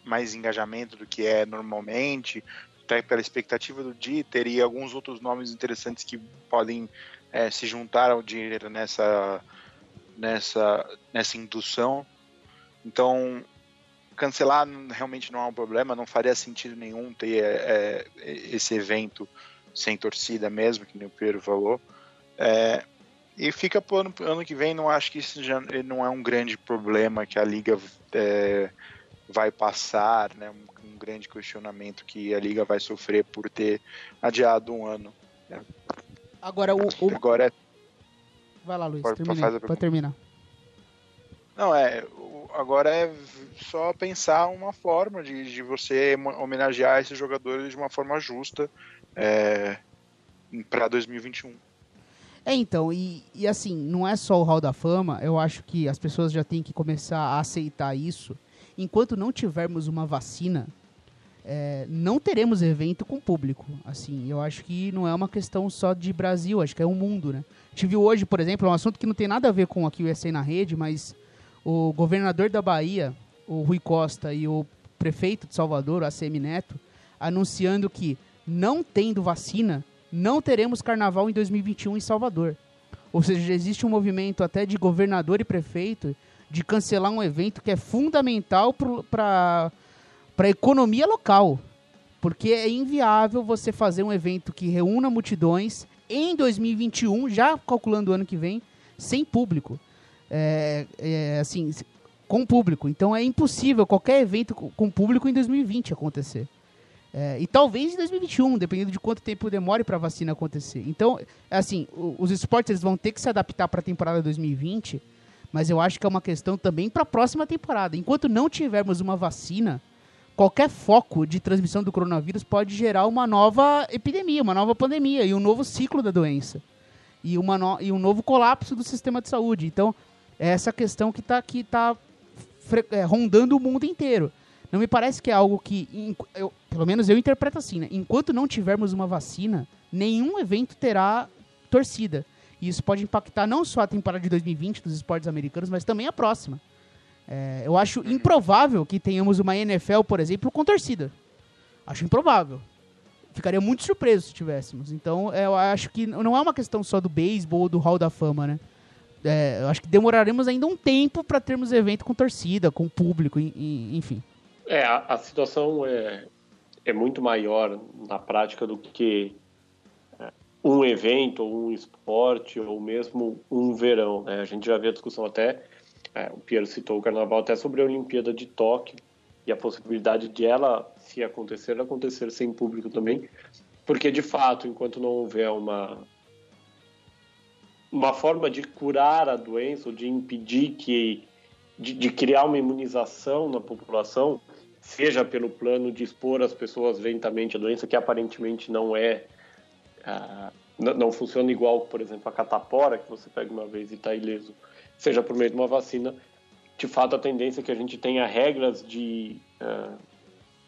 mais engajamento do que é normalmente, até pela expectativa do Dieter e alguns outros nomes interessantes que podem é, se juntar ao Dieter nessa, nessa, nessa indução. Então, cancelar realmente não é um problema, não faria sentido nenhum ter é, é esse evento sem torcida mesmo, que nem o Pedro falou. É, e fica para o ano, ano, que vem, não acho que isso já não é um grande problema que a liga é, vai passar, né? Um, um, grande questionamento que a liga vai sofrer por ter adiado um ano. Né? Agora o, o... agora é... vai lá, Luiz, para terminar. Não é, agora é só pensar uma forma de, de você homenagear esses jogadores de uma forma justa é, para 2021. É, então, e, e assim, não é só o Hall da Fama, eu acho que as pessoas já têm que começar a aceitar isso. Enquanto não tivermos uma vacina, é, não teremos evento com público. Assim, eu acho que não é uma questão só de Brasil, acho que é um mundo, né? Tive hoje, por exemplo, um assunto que não tem nada a ver com aqui o USA na rede, mas o governador da Bahia, o Rui Costa, e o prefeito de Salvador, o ACM Neto, anunciando que, não tendo vacina, não teremos carnaval em 2021 em Salvador. Ou seja, existe um movimento até de governador e prefeito de cancelar um evento que é fundamental para a economia local. Porque é inviável você fazer um evento que reúna multidões em 2021, já calculando o ano que vem, sem público é, é, assim, com público. Então é impossível qualquer evento com público em 2020 acontecer. É, e talvez em 2021, dependendo de quanto tempo demore para a vacina acontecer. Então, assim, os esportes eles vão ter que se adaptar para a temporada 2020, mas eu acho que é uma questão também para a próxima temporada. Enquanto não tivermos uma vacina, qualquer foco de transmissão do coronavírus pode gerar uma nova epidemia, uma nova pandemia e um novo ciclo da doença. E, uma no... e um novo colapso do sistema de saúde. Então, essa questão que está que tá é, rondando o mundo inteiro. Não me parece que é algo que, eu, pelo menos eu interpreto assim, né? Enquanto não tivermos uma vacina, nenhum evento terá torcida. E isso pode impactar não só a temporada de 2020 dos esportes americanos, mas também a próxima. É, eu acho improvável que tenhamos uma NFL, por exemplo, com torcida. Acho improvável. Ficaria muito surpreso se tivéssemos. Então, eu acho que não é uma questão só do beisebol ou do Hall da Fama, né? É, eu acho que demoraremos ainda um tempo para termos evento com torcida, com público, enfim. É, a, a, situação é, é muito maior na prática do que é, um evento, ou um esporte, ou mesmo um verão. Né? A gente já viu a discussão até, é, o Piero citou o carnaval, até sobre a Olimpíada de Tóquio e a possibilidade de ela, se acontecer, acontecer sem público também, porque de fato, enquanto não houver uma uma forma de curar a doença ou de impedir que de, de, criar uma imunização na população, seja pelo plano de expor as pessoas lentamente a doença, que aparentemente não é uh, não funciona igual, por exemplo, a catapora, que você pega uma vez e está ileso, seja por meio de uma vacina, de fato a tendência é que a gente tenha regras de uh,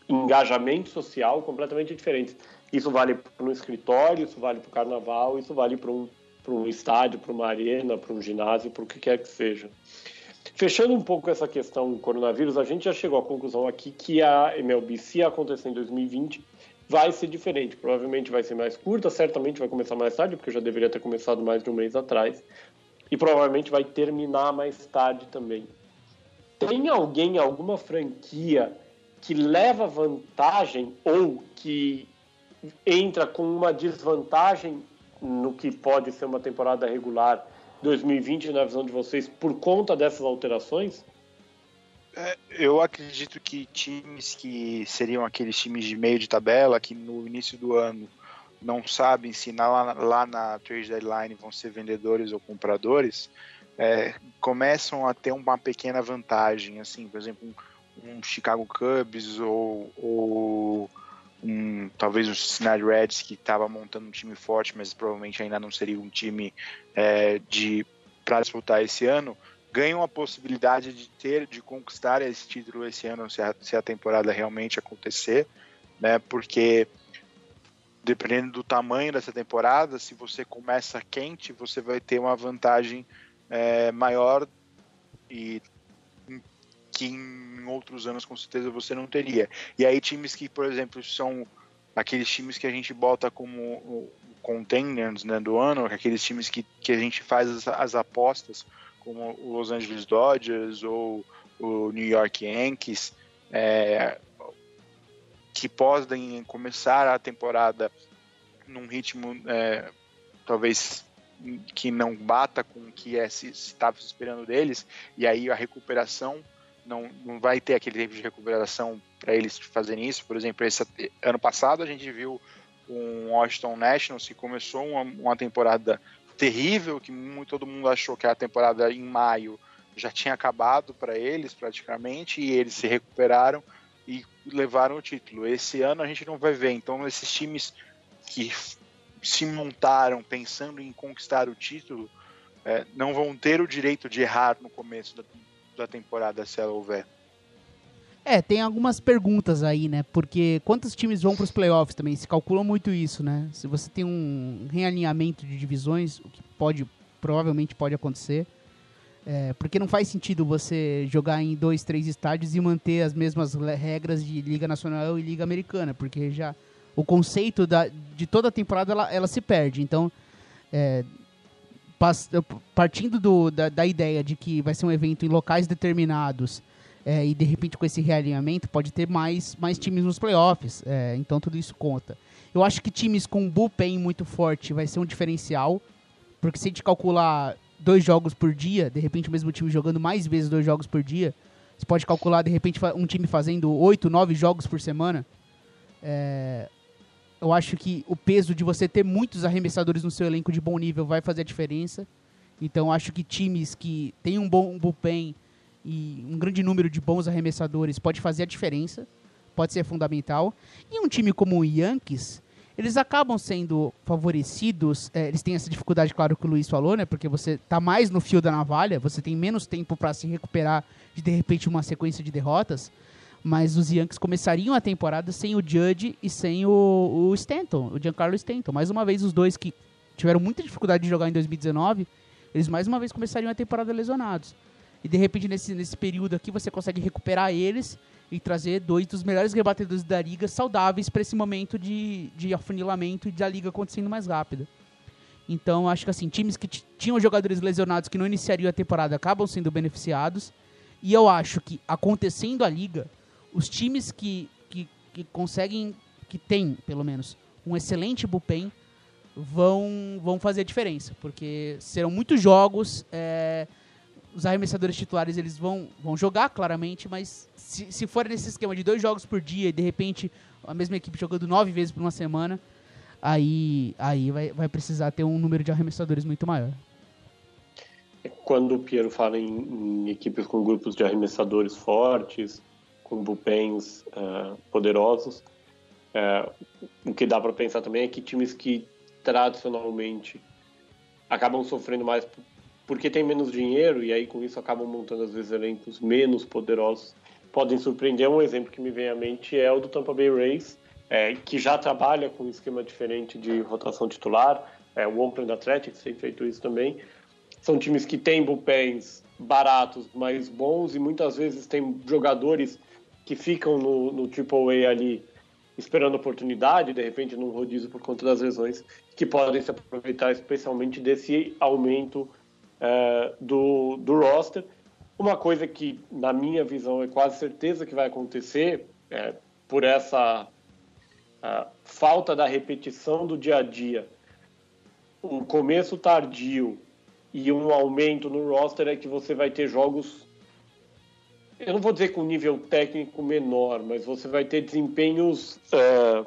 engajamento social completamente diferentes. Isso vale para um escritório, isso vale para o carnaval, isso vale para um para um estádio, para uma arena, para um ginásio, para o que quer que seja. Fechando um pouco essa questão do coronavírus, a gente já chegou à conclusão aqui que a MLB, se acontecer em 2020, vai ser diferente. Provavelmente vai ser mais curta, certamente vai começar mais tarde, porque já deveria ter começado mais de um mês atrás. E provavelmente vai terminar mais tarde também. Tem alguém, alguma franquia que leva vantagem ou que entra com uma desvantagem no que pode ser uma temporada regular 2020 na visão de vocês por conta dessas alterações? É, eu acredito que times que seriam aqueles times de meio de tabela, que no início do ano não sabem se lá, lá na trade deadline vão ser vendedores ou compradores, é, começam a ter uma pequena vantagem, assim, por exemplo, um, um Chicago Cubs ou, ou um, talvez o Cincinnati Reds que estava montando um time forte, mas provavelmente ainda não seria um time é, de para disputar esse ano, ganham a possibilidade de ter, de conquistar esse título esse ano, se a, se a temporada realmente acontecer, né? Porque dependendo do tamanho dessa temporada, se você começa quente, você vai ter uma vantagem é, maior e que em outros anos com certeza você não teria. E aí times que, por exemplo, são aqueles times que a gente bota como contenders né, do ano, aqueles times que, que a gente faz as, as apostas como o Los Angeles Dodgers ou o New York Yankees, é, que podem começar a temporada num ritmo é, talvez que não bata com o que é, se estava esperando deles, e aí a recuperação não, não vai ter aquele tempo de recuperação para eles fazerem isso. Por exemplo, esse ano passado a gente viu um Washington Nationals que começou uma, uma temporada terrível, que muito, todo mundo achou que a temporada em maio já tinha acabado para eles praticamente, e eles se recuperaram e levaram o título. Esse ano a gente não vai ver, então esses times que se montaram pensando em conquistar o título é, não vão ter o direito de errar no começo da, da temporada se ela houver. É, tem algumas perguntas aí, né? Porque quantos times vão para os playoffs também? Se calcula muito isso, né? Se você tem um realinhamento de divisões, o que pode, provavelmente pode acontecer, é, porque não faz sentido você jogar em dois, três estádios e manter as mesmas regras de Liga Nacional e Liga Americana, porque já o conceito da, de toda a temporada ela, ela se perde. Então, é, partindo do, da, da ideia de que vai ser um evento em locais determinados é, e de repente com esse realinhamento pode ter mais, mais times nos playoffs. É, então tudo isso conta. Eu acho que times com bullpen muito forte vai ser um diferencial, porque se a gente calcular dois jogos por dia, de repente o mesmo time jogando mais vezes dois jogos por dia, você pode calcular de repente um time fazendo oito, nove jogos por semana. É, eu acho que o peso de você ter muitos arremessadores no seu elenco de bom nível vai fazer a diferença. Então acho que times que têm um bom bullpen e um grande número de bons arremessadores pode fazer a diferença, pode ser fundamental. E um time como o Yankees, eles acabam sendo favorecidos. É, eles têm essa dificuldade, claro, que o Luiz falou, né? Porque você está mais no fio da navalha, você tem menos tempo para se recuperar de de repente uma sequência de derrotas. Mas os Yankees começariam a temporada sem o Judge e sem o, o Stanton, o Giancarlo Stanton. Mais uma vez, os dois que tiveram muita dificuldade de jogar em 2019, eles mais uma vez começariam a temporada lesionados. E de repente, nesse, nesse período aqui, você consegue recuperar eles e trazer dois dos melhores rebatedores da liga saudáveis para esse momento de, de afunilamento e da liga acontecendo mais rápido. Então, acho que assim, times que tinham jogadores lesionados que não iniciariam a temporada acabam sendo beneficiados. E eu acho que acontecendo a liga, os times que, que, que conseguem, que tem pelo menos, um excelente bullpen, vão, vão fazer a diferença. Porque serão muitos jogos. É, os arremessadores titulares eles vão, vão jogar claramente, mas se, se for nesse esquema de dois jogos por dia e de repente a mesma equipe jogando nove vezes por uma semana, aí, aí vai, vai precisar ter um número de arremessadores muito maior. Quando o Piero fala em, em equipes com grupos de arremessadores fortes, com bullpens uh, poderosos, uh, o que dá para pensar também é que times que tradicionalmente acabam sofrendo mais porque tem menos dinheiro e aí com isso acabam montando às vezes elencos menos poderosos, podem surpreender. Um exemplo que me vem à mente é o do Tampa Bay Rays, é, que já trabalha com um esquema diferente de rotação titular. É, o Oakland Athletics tem feito isso também. São times que têm bullpens baratos, mas bons e muitas vezes tem jogadores que ficam no, no AAA ali esperando oportunidade, de repente num rodízio por conta das lesões, que podem se aproveitar especialmente desse aumento é, do, do roster. Uma coisa que, na minha visão, é quase certeza que vai acontecer, é, por essa falta da repetição do dia a dia, o começo tardio e um aumento no roster é que você vai ter jogos. Eu não vou dizer com nível técnico menor, mas você vai ter desempenhos uh,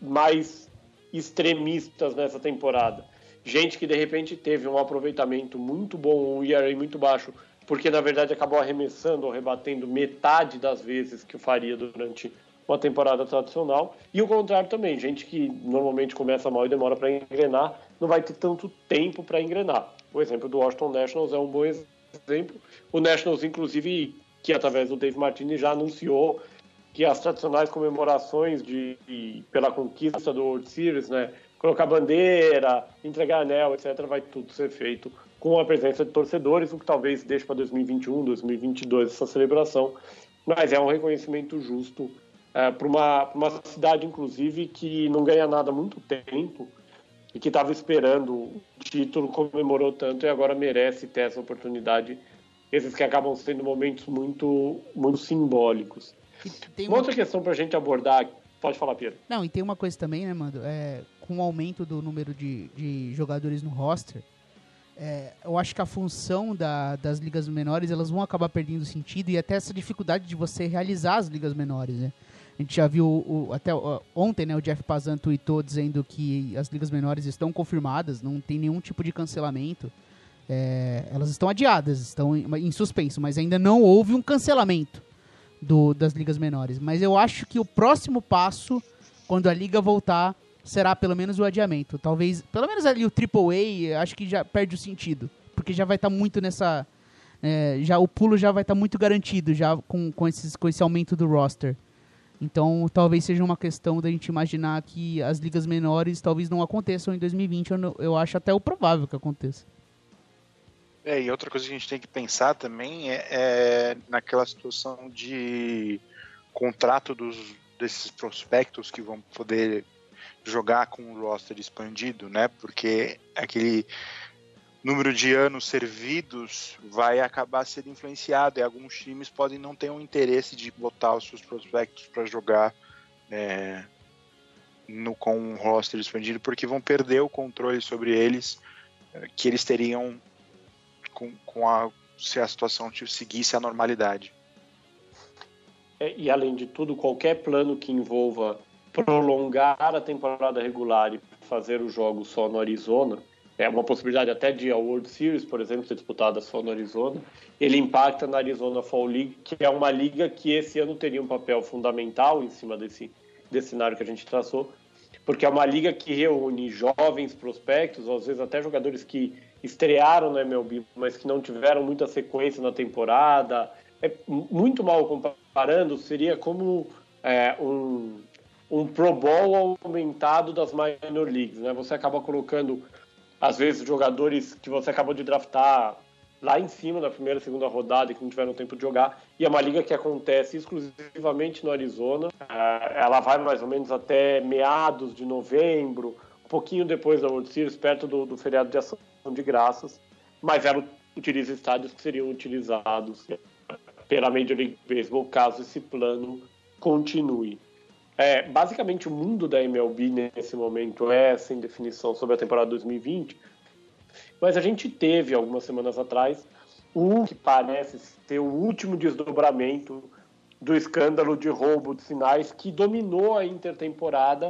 mais extremistas nessa temporada. Gente que de repente teve um aproveitamento muito bom, um ERA muito baixo, porque na verdade acabou arremessando ou rebatendo metade das vezes que faria durante uma temporada tradicional. E o contrário também, gente que normalmente começa mal e demora para engrenar, não vai ter tanto tempo para engrenar. O exemplo do Washington Nationals é um bom exemplo. O Nationals, inclusive, que através do Dave Martini já anunciou que as tradicionais comemorações de, de, pela conquista do World Series, né, colocar bandeira, entregar anel, etc., vai tudo ser feito com a presença de torcedores, o que talvez deixe para 2021, 2022 essa celebração, mas é um reconhecimento justo é, para uma, uma cidade, inclusive, que não ganha nada há muito tempo e que estava esperando o título, comemorou tanto e agora merece ter essa oportunidade. Esses que acabam sendo momentos muito, muito simbólicos. Uma, uma outra questão para a gente abordar, pode falar, Pedro. Não, e tem uma coisa também, né, Mando? É, com o aumento do número de, de jogadores no roster, é, eu acho que a função da, das ligas menores elas vão acabar perdendo sentido e até essa dificuldade de você realizar as ligas menores, né? A gente já viu o, até ontem, né, o Jeff Pazan tweetou dizendo que as ligas menores estão confirmadas, não tem nenhum tipo de cancelamento. É, elas estão adiadas, estão em, em, suspenso, mas ainda não houve um cancelamento do, das ligas menores. Mas eu acho que o próximo passo, quando a liga voltar, será pelo menos o adiamento. Talvez, pelo menos ali o AAA, acho que já perde o sentido, porque já vai estar tá muito nessa, é, já o pulo já vai estar tá muito garantido já com, com, esses, com esse aumento do roster. Então, talvez seja uma questão da gente imaginar que as ligas menores talvez não aconteçam em 2020. Eu, eu acho até o provável que aconteça. É, e outra coisa que a gente tem que pensar também é, é naquela situação de contrato dos, desses prospectos que vão poder jogar com o roster expandido, né? Porque aquele número de anos servidos vai acabar sendo influenciado e alguns times podem não ter um interesse de botar os seus prospectos para jogar é, no, com um roster expandido porque vão perder o controle sobre eles é, que eles teriam com, com a se a situação seguisse a normalidade. É, e além de tudo, qualquer plano que envolva prolongar a temporada regular e fazer os jogos só no Arizona é uma possibilidade até de a World Series, por exemplo, ser disputada só no Arizona. Ele impacta na Arizona Fall League, que é uma liga que esse ano teria um papel fundamental em cima desse, desse cenário que a gente traçou, porque é uma liga que reúne jovens prospectos, às vezes até jogadores que estrearam no MLB, mas que não tiveram muita sequência na temporada. É muito mal comparando, seria como é, um, um Pro Bowl aumentado das minor leagues, né? Você acaba colocando às vezes jogadores que você acabou de draftar lá em cima da primeira, segunda rodada que não tiveram tempo de jogar. E é uma liga que acontece exclusivamente no Arizona. É, ela vai mais ou menos até meados de novembro, um pouquinho depois da World Series, perto do, do feriado de ação de graças. Mas ela utiliza estádios que seriam utilizados pela Major League Baseball caso esse plano continue. É, basicamente, o mundo da MLB nesse momento é sem definição sobre a temporada 2020, mas a gente teve algumas semanas atrás o que parece ser o último desdobramento do escândalo de roubo de sinais que dominou a intertemporada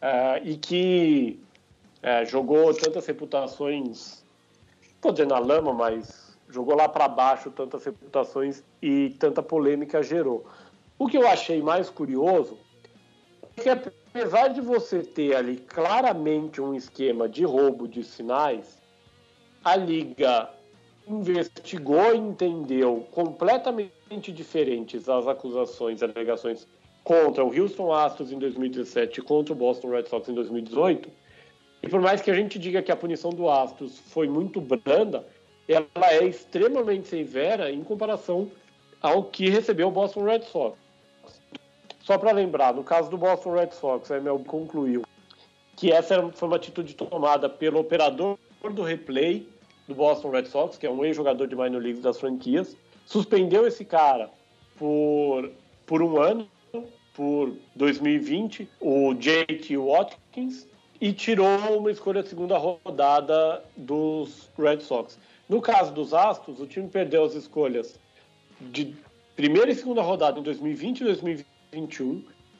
uh, e que uh, jogou tantas reputações, estou dizendo na lama, mas jogou lá para baixo tantas reputações e tanta polêmica gerou. O que eu achei mais curioso que apesar de você ter ali claramente um esquema de roubo de sinais, a liga investigou e entendeu completamente diferentes as acusações e alegações contra o Houston Astros em 2017 e contra o Boston Red Sox em 2018. E por mais que a gente diga que a punição do Astros foi muito branda, ela é extremamente severa em comparação ao que recebeu o Boston Red Sox. Só para lembrar, no caso do Boston Red Sox, a MLB concluiu que essa foi uma atitude tomada pelo operador do replay do Boston Red Sox, que é um ex-jogador de minor leagues das franquias, suspendeu esse cara por, por um ano, por 2020, o JT Watkins, e tirou uma escolha de segunda rodada dos Red Sox. No caso dos Astros, o time perdeu as escolhas de primeira e segunda rodada em 2020 e 2021,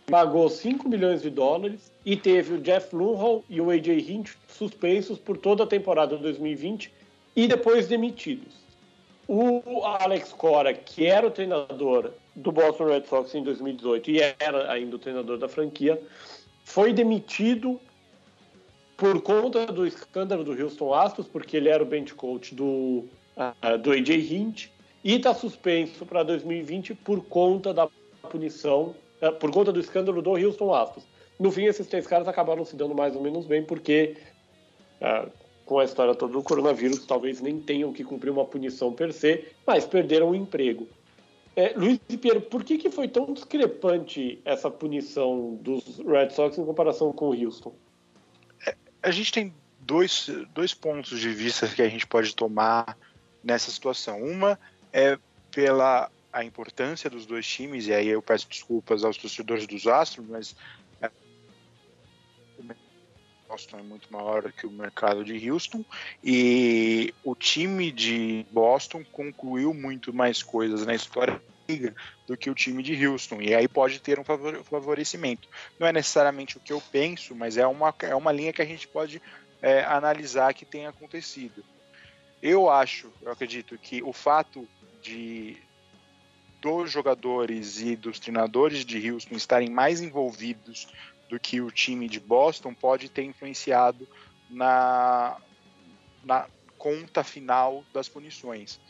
pagou 5 milhões de dólares e teve o Jeff Lunhall e o AJ Hint suspensos por toda a temporada de 2020 e depois demitidos. O Alex Cora, que era o treinador do Boston Red Sox em 2018 e era ainda o treinador da franquia, foi demitido por conta do escândalo do Houston Astros, porque ele era o bench coach do, uh, do AJ Hint, e está suspenso para 2020 por conta da punição, uh, por conta do escândalo do Houston Astros. No fim, esses três caras acabaram se dando mais ou menos bem, porque uh, com a história toda do coronavírus, talvez nem tenham que cumprir uma punição per se, mas perderam o emprego. É, Luiz e Piero, por que, que foi tão discrepante essa punição dos Red Sox em comparação com o Houston? a gente tem dois, dois pontos de vista que a gente pode tomar nessa situação. Uma é pela a importância dos dois times, e aí eu peço desculpas aos torcedores dos Astros, mas é, Boston é muito maior que o mercado de Houston, e o time de Boston concluiu muito mais coisas na história do que o time de Houston. E aí pode ter um favorecimento. Não é necessariamente o que eu penso, mas é uma, é uma linha que a gente pode é, analisar que tem acontecido. Eu acho, eu acredito que o fato de dos jogadores e dos treinadores de Houston estarem mais envolvidos do que o time de Boston pode ter influenciado na, na conta final das punições.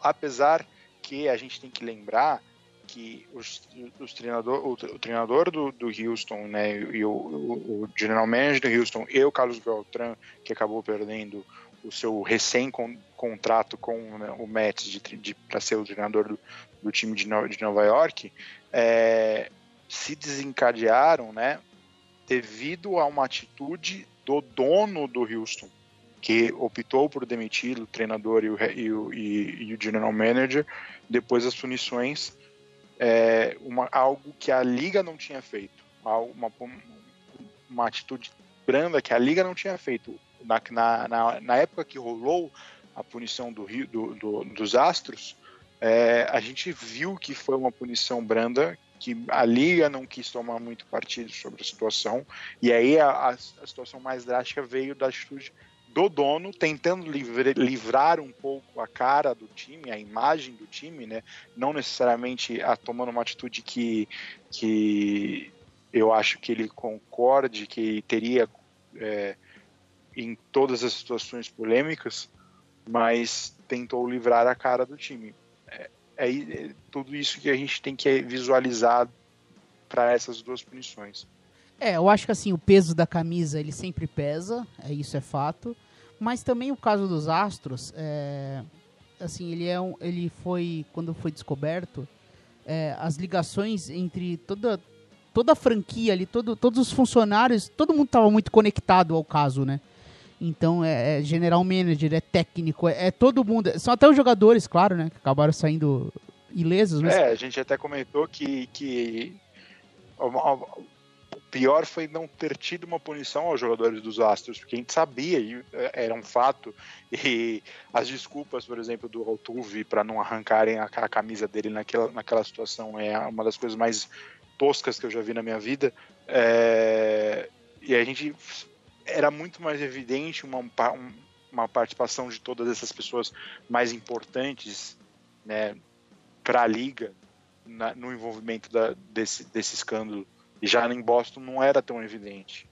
Apesar que a gente tem que lembrar que os, os treinador, o, o, treinador do, do Houston né, e o, o, general manager do Houston e o Carlos Beltran, que acabou perdendo o seu recém-contrato com né, o Mets de, de, para ser o treinador do, do time de, no, de Nova York, é, se desencadearam né, devido a uma atitude do dono do Houston que optou por demitir o treinador e o, e o, e, o general manager depois das punições, é, uma, algo que a liga não tinha feito, uma, uma atitude branda que a liga não tinha feito. Na, na, na época que rolou a punição do, do, do dos Astros, é, a gente viu que foi uma punição branda, que a liga não quis tomar muito partido sobre a situação, e aí a, a situação mais drástica veio da atitude do dono, tentando livrar um pouco a cara do time, a imagem do time, né? Não necessariamente a, tomando uma atitude que, que eu acho que ele concorde, que teria é, em todas as situações polêmicas, mas tentou livrar a cara do time. É, é, é tudo isso que a gente tem que visualizar para essas duas punições. É, eu acho que assim, o peso da camisa ele sempre pesa, é, isso é fato. Mas também o caso dos Astros, é, assim, ele é um, ele foi quando foi descoberto, é, as ligações entre toda toda a franquia ali, todo, todos os funcionários, todo mundo estava muito conectado ao caso, né? Então é, é general manager, é técnico, é, é, todo mundo. São até os jogadores, claro, né? Que acabaram saindo ilesos. Mas... É, a gente até comentou que, que pior foi não ter tido uma punição aos jogadores dos Astros, porque a gente sabia, é, era um fato, e as desculpas, por exemplo, do Altuve para não arrancarem a, a, camisa dele naquela, naquela situação é uma das coisas mais toscas que eu já vi na minha vida. É, e a gente era muito mais evidente uma, uma participação de todas essas pessoas mais importantes né, para a liga na, no envolvimento da, desse, desse escândalo e já em Boston não era tão evidente.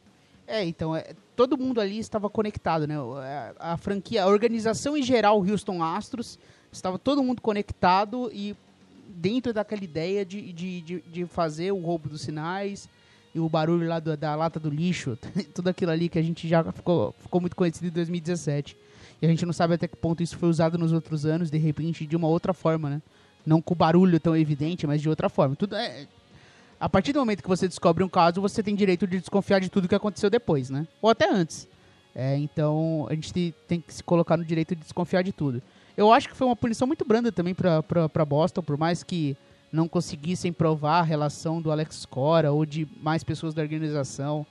É, então, é, todo mundo ali estava conectado, né? A, a, franquia, a organização em geral, Houston Astros, estava todo mundo conectado e dentro daquela ideia de, de, de, de fazer o roubo dos sinais e o barulho lá do, da lata do lixo, tudo aquilo ali que a gente já ficou, ficou muito conhecido em 2017. E a gente não sabe até que ponto isso foi usado nos outros anos, de repente, de uma outra forma, né? Não com barulho tão evidente, mas de outra forma. Tudo é, a partir do momento que você descobre um caso, você tem direito de desconfiar de tudo que aconteceu depois, né? Ou até antes. É, então a gente tem que se colocar no direito de desconfiar de tudo. Eu acho que foi uma punição muito branda também para Boston, por mais que não conseguissem provar a relação do Alex Cora ou de mais pessoas da organização.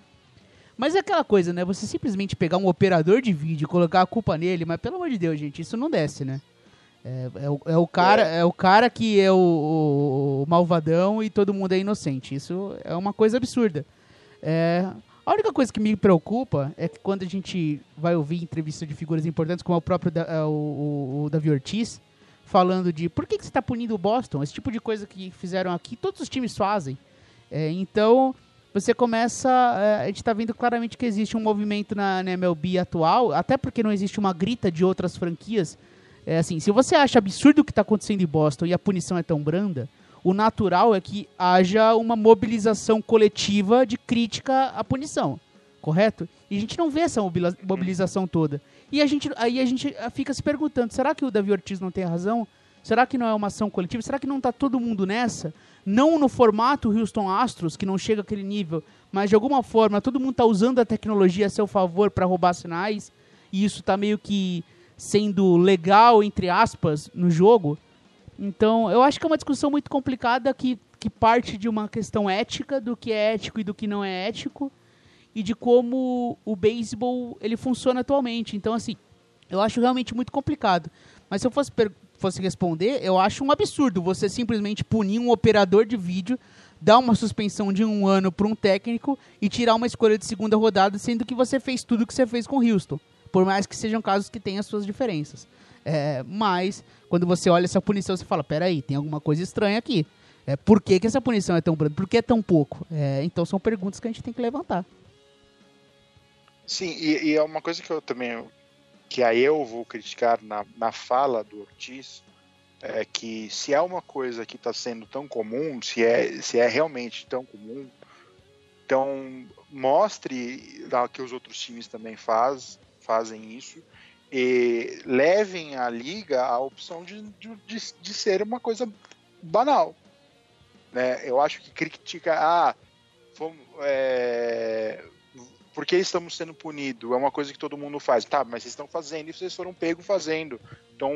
Mas é aquela coisa, né? Você simplesmente pegar um operador de vídeo e colocar a culpa nele, mas pelo amor de Deus, gente, isso não desce, né? É, é, o, é o, cara, é. é. o cara que é o, o, o, malvadão e todo mundo é inocente. Isso é uma coisa absurda. É, a única coisa que me preocupa é que quando a gente vai ouvir entrevistas de figuras importantes, como é o próprio da, é, o, o, o Davi Ortiz, falando de por que, que você está punindo o Boston? Esse tipo de coisa que fizeram aqui, todos os times fazem. É, então, você começa. É, a gente está vendo claramente que existe um movimento na, na, MLB atual, até porque não existe uma grita de outras franquias. É assim, se você acha absurdo o que está acontecendo em Boston e a punição é tão branda, o natural é que haja uma mobilização coletiva de crítica à punição, correto? E a gente não vê essa mobilização toda. E a gente, aí a gente fica se perguntando: será que o Davi Ortiz não tem razão? Será que não é uma ação coletiva? Será que não está todo mundo nessa? Não no formato Houston Astros, que não chega àquele nível, mas de alguma forma todo mundo está usando a tecnologia a seu favor para roubar sinais, e isso está meio que sendo legal, entre aspas, no jogo. Então, eu acho que é uma discussão muito complicada que, que parte de uma questão ética, do que é ético e do que não é ético, e de como o beisebol ele funciona atualmente. Então, assim, eu acho realmente muito complicado. Mas se eu fosse, fosse responder, eu acho um absurdo você simplesmente punir um operador de vídeo, dar uma suspensão de um ano para um técnico e tirar uma escolha de segunda rodada, sendo que você fez tudo o que você fez com Houston. Por mais que sejam casos que tenham as suas diferenças. É, mas, quando você olha essa punição, você fala: peraí, tem alguma coisa estranha aqui. É, por que, que essa punição é tão grande? Por que é tão pouco? É, então, são perguntas que a gente tem que levantar. Sim, e, e, é uma coisa que eu também que aí eu vou criticar na, na fala do Ortiz é que se é uma coisa que está sendo tão comum, se é, se é realmente tão comum, então mostre que os outros times também faz, fazem isso e levem a liga à opção de, de, de ser uma coisa banal. Né? Eu acho que criticar, ah, fomos, é, por que estamos sendo punidos? É uma coisa que todo mundo faz. Tá, mas vocês estão fazendo e vocês foram pegos fazendo. Então,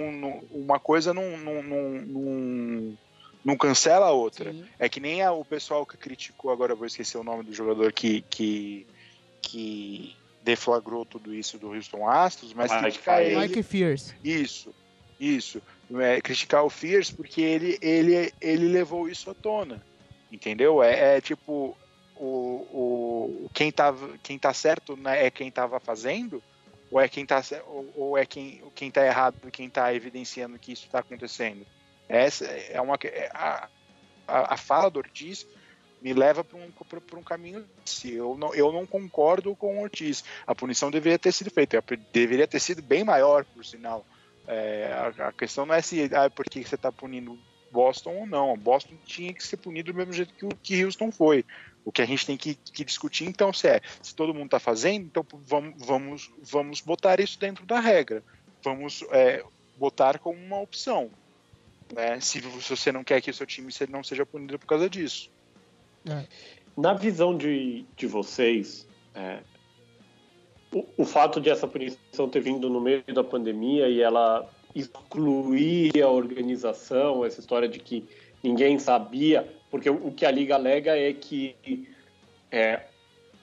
uma coisa não, não, não, não, não cancela a outra. Sim. É que nem a, o pessoal que criticou, agora eu vou esquecer o nome do jogador que, que, que deflagrou tudo isso do Houston Astros, mas Mike criticar ele... Mike Fierce. Isso, isso. É, criticar o Fierce porque ele, ele, ele levou isso à tona. Entendeu? É, é tipo, o, o, quem, tá, quem tá certo né, é quem estava fazendo, ou é quem tá, ou, ou é quem, quem tá errado, quem está evidenciando que isso está acontecendo. Essa é uma é, a, a, a fala do Ortiz me leva para um, um caminho se eu não, eu não concordo com o Ortiz. A punição deveria ter sido feita, deveria ter sido bem maior, por sinal. É, a, a, questão não é se ah, por que você está punindo Boston ou não. Boston tinha que ser punido do mesmo jeito que, que Houston foi. O que a gente tem que, que discutir, então, se é se todo mundo está fazendo, então vamos, vamos, vamos botar isso dentro da regra. Vamos é, botar como uma opção. Né? Se, se, você não quer que o seu time não seja punido por causa disso. É. Na visão de, de vocês, é, o, o fato de essa punição ter vindo no meio da pandemia e ela excluir a organização, essa história de que ninguém sabia, porque o, que a liga alega é que é,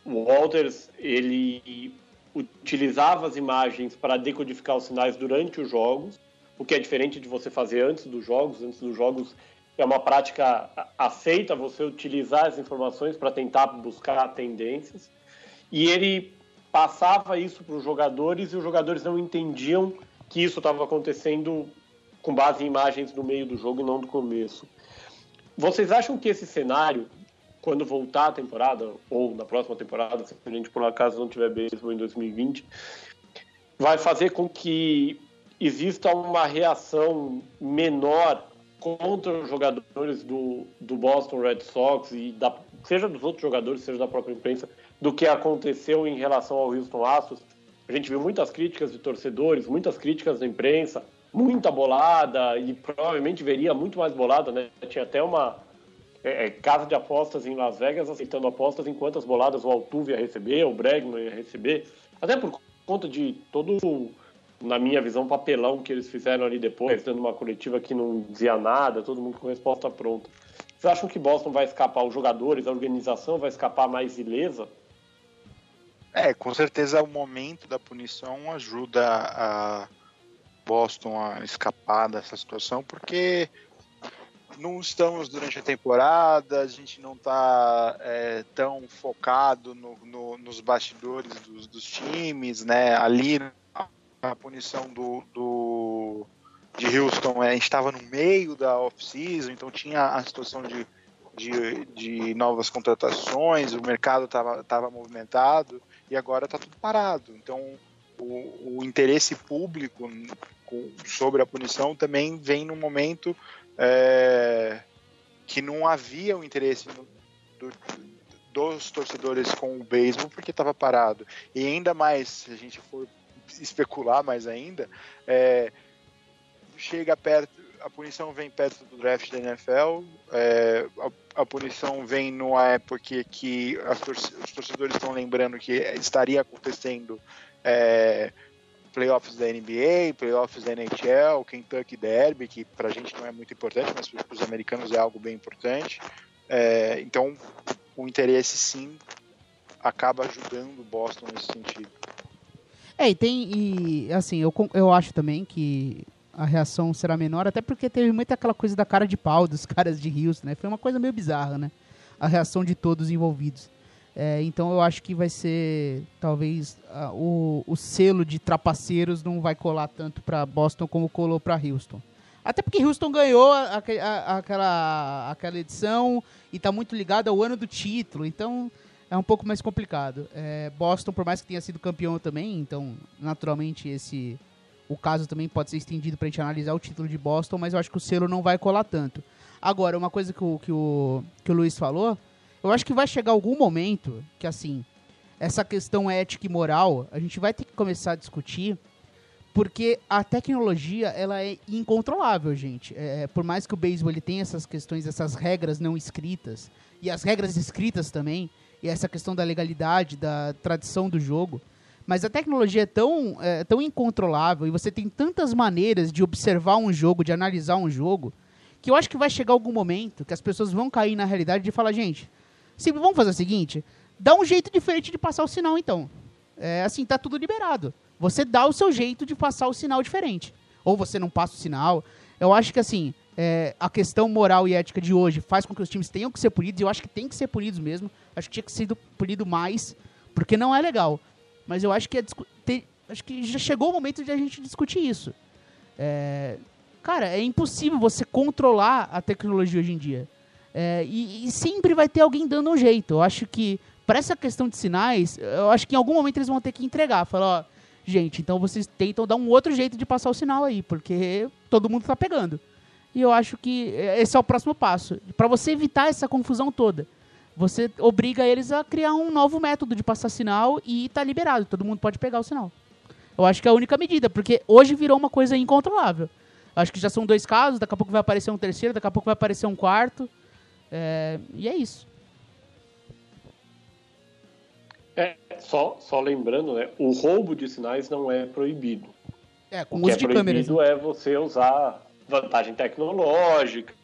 o Walters ele utilizava as imagens para decodificar os sinais durante os jogos, o que é diferente de você fazer antes dos jogos. Antes dos jogos é uma prática aceita você utilizar as informações para tentar buscar tendências. E ele passava isso para os jogadores e os jogadores não entendiam que isso estava acontecendo com base em imagens do meio do jogo e não do começo. Vocês acham que esse cenário, quando voltar a temporada, ou na próxima temporada, se a gente por um acaso não tiver beisebol em 2020, vai fazer com que exista uma reação menor contra os jogadores do, do Boston Red Sox e da, seja dos outros jogadores, seja da própria imprensa, do que aconteceu em relação ao Houston Astros. A gente viu muitas críticas de torcedores, muitas críticas da imprensa, muita bolada e provavelmente veria muito mais bolada, né? Tinha até uma é, é, casa de apostas em Las Vegas aceitando apostas em quantas boladas o Altuve ia receber, o Bregman ia receber, até por conta de todo, na minha visão, papelão que eles fizeram ali depois, dando uma coletiva que não dizia nada, todo mundo com resposta pronta. Vocês acham que Boston vai escapar, os jogadores, a organização vai escapar mais ilesa É, com certeza o momento da punição ajuda a Boston a escapar dessa situação, porque não estamos durante a temporada, a gente não está é, tão focado no, no, nos bastidores dos, dos, times, né? Ali a punição do, do de Houston, é, a gente estava no meio da off-season, então tinha a situação de, de, de novas contratações, o mercado estava tava movimentado e agora está tudo parado. Então o, o interesse público sobre a punição também vem num momento é, que não havia o interesse do, dos torcedores com o beisebol porque estava parado. E ainda mais, se a gente for especular mais ainda, é, chega perto, a punição vem perto do draft da NFL, é, a, a, punição vem numa época que, que os torcedores estão lembrando que estaria acontecendo é, playoffs da NBA, playoffs da NHL, Kentucky Derby, que para a gente não é muito importante, mas para os americanos é algo bem importante. É, então, o interesse sim acaba ajudando o Boston nesse sentido. É, e tem, e assim, eu, eu acho também que a reação será menor, até porque teve muita aquela coisa da cara de pau dos caras de Houston, né? Foi uma coisa meio bizarra, né? A reação de todos envolvidos. É, então eu acho que vai ser, talvez, uh, o, o selo de trapaceiros não vai colar tanto para Boston como colou para Houston. Até porque Houston ganhou a, a, aquela, aquela edição e está muito ligado ao ano do título, então é um pouco mais complicado. É, Boston, por mais que tenha sido campeão também, então naturalmente esse o caso também pode ser estendido para a gente analisar o título de Boston, mas eu acho que o selo não vai colar tanto. Agora, uma coisa que o, que o, que o Luiz falou eu acho que vai chegar algum momento que, assim, essa questão ética e moral, a gente vai ter que começar a discutir, porque a tecnologia, ela é incontrolável, gente. É, por mais que o beisebol ele tenha essas questões, essas regras não escritas, e as regras escritas também, e essa questão da legalidade, da tradição do jogo, mas a tecnologia é tão, é, tão incontrolável, e você tem tantas maneiras de observar um jogo, de analisar um jogo, que eu acho que vai chegar algum momento que as pessoas vão cair na realidade de falar, gente, se, vamos fazer o seguinte: dá um jeito diferente de passar o sinal, então. É, assim, tá tudo liberado. Você dá o seu jeito de passar o sinal diferente. Ou você não passa o sinal. Eu acho que, assim, é, a questão moral e ética de hoje faz com que os times tenham que ser punidos. E eu acho que tem que ser punidos mesmo. Acho que tinha que ser punido mais, porque não é legal. Mas eu acho que, é, ter, acho que já chegou o momento de a gente discutir isso. É, cara, é impossível você controlar a tecnologia hoje em dia. É, e, e, sempre vai ter alguém dando um jeito. Eu acho que, para essa questão de sinais, eu acho que em algum momento eles vão ter que entregar. Falar, ó, gente, então vocês tentam dar um outro jeito de passar o sinal aí, porque todo mundo está pegando. E eu acho que esse é o próximo passo. Para você evitar essa confusão toda, você obriga eles a criar um novo método de passar sinal e tá liberado. Todo mundo pode pegar o sinal. Eu acho que é a única medida, porque hoje virou uma coisa incontrolável. Acho que já são dois casos, daqui a pouco vai aparecer um terceiro, daqui a pouco vai aparecer um quarto. É, e é isso. É, só, só lembrando, né? O roubo de sinais não é proibido. É, com o uso que é de proibido câmeras. é você usar vantagem tecnológica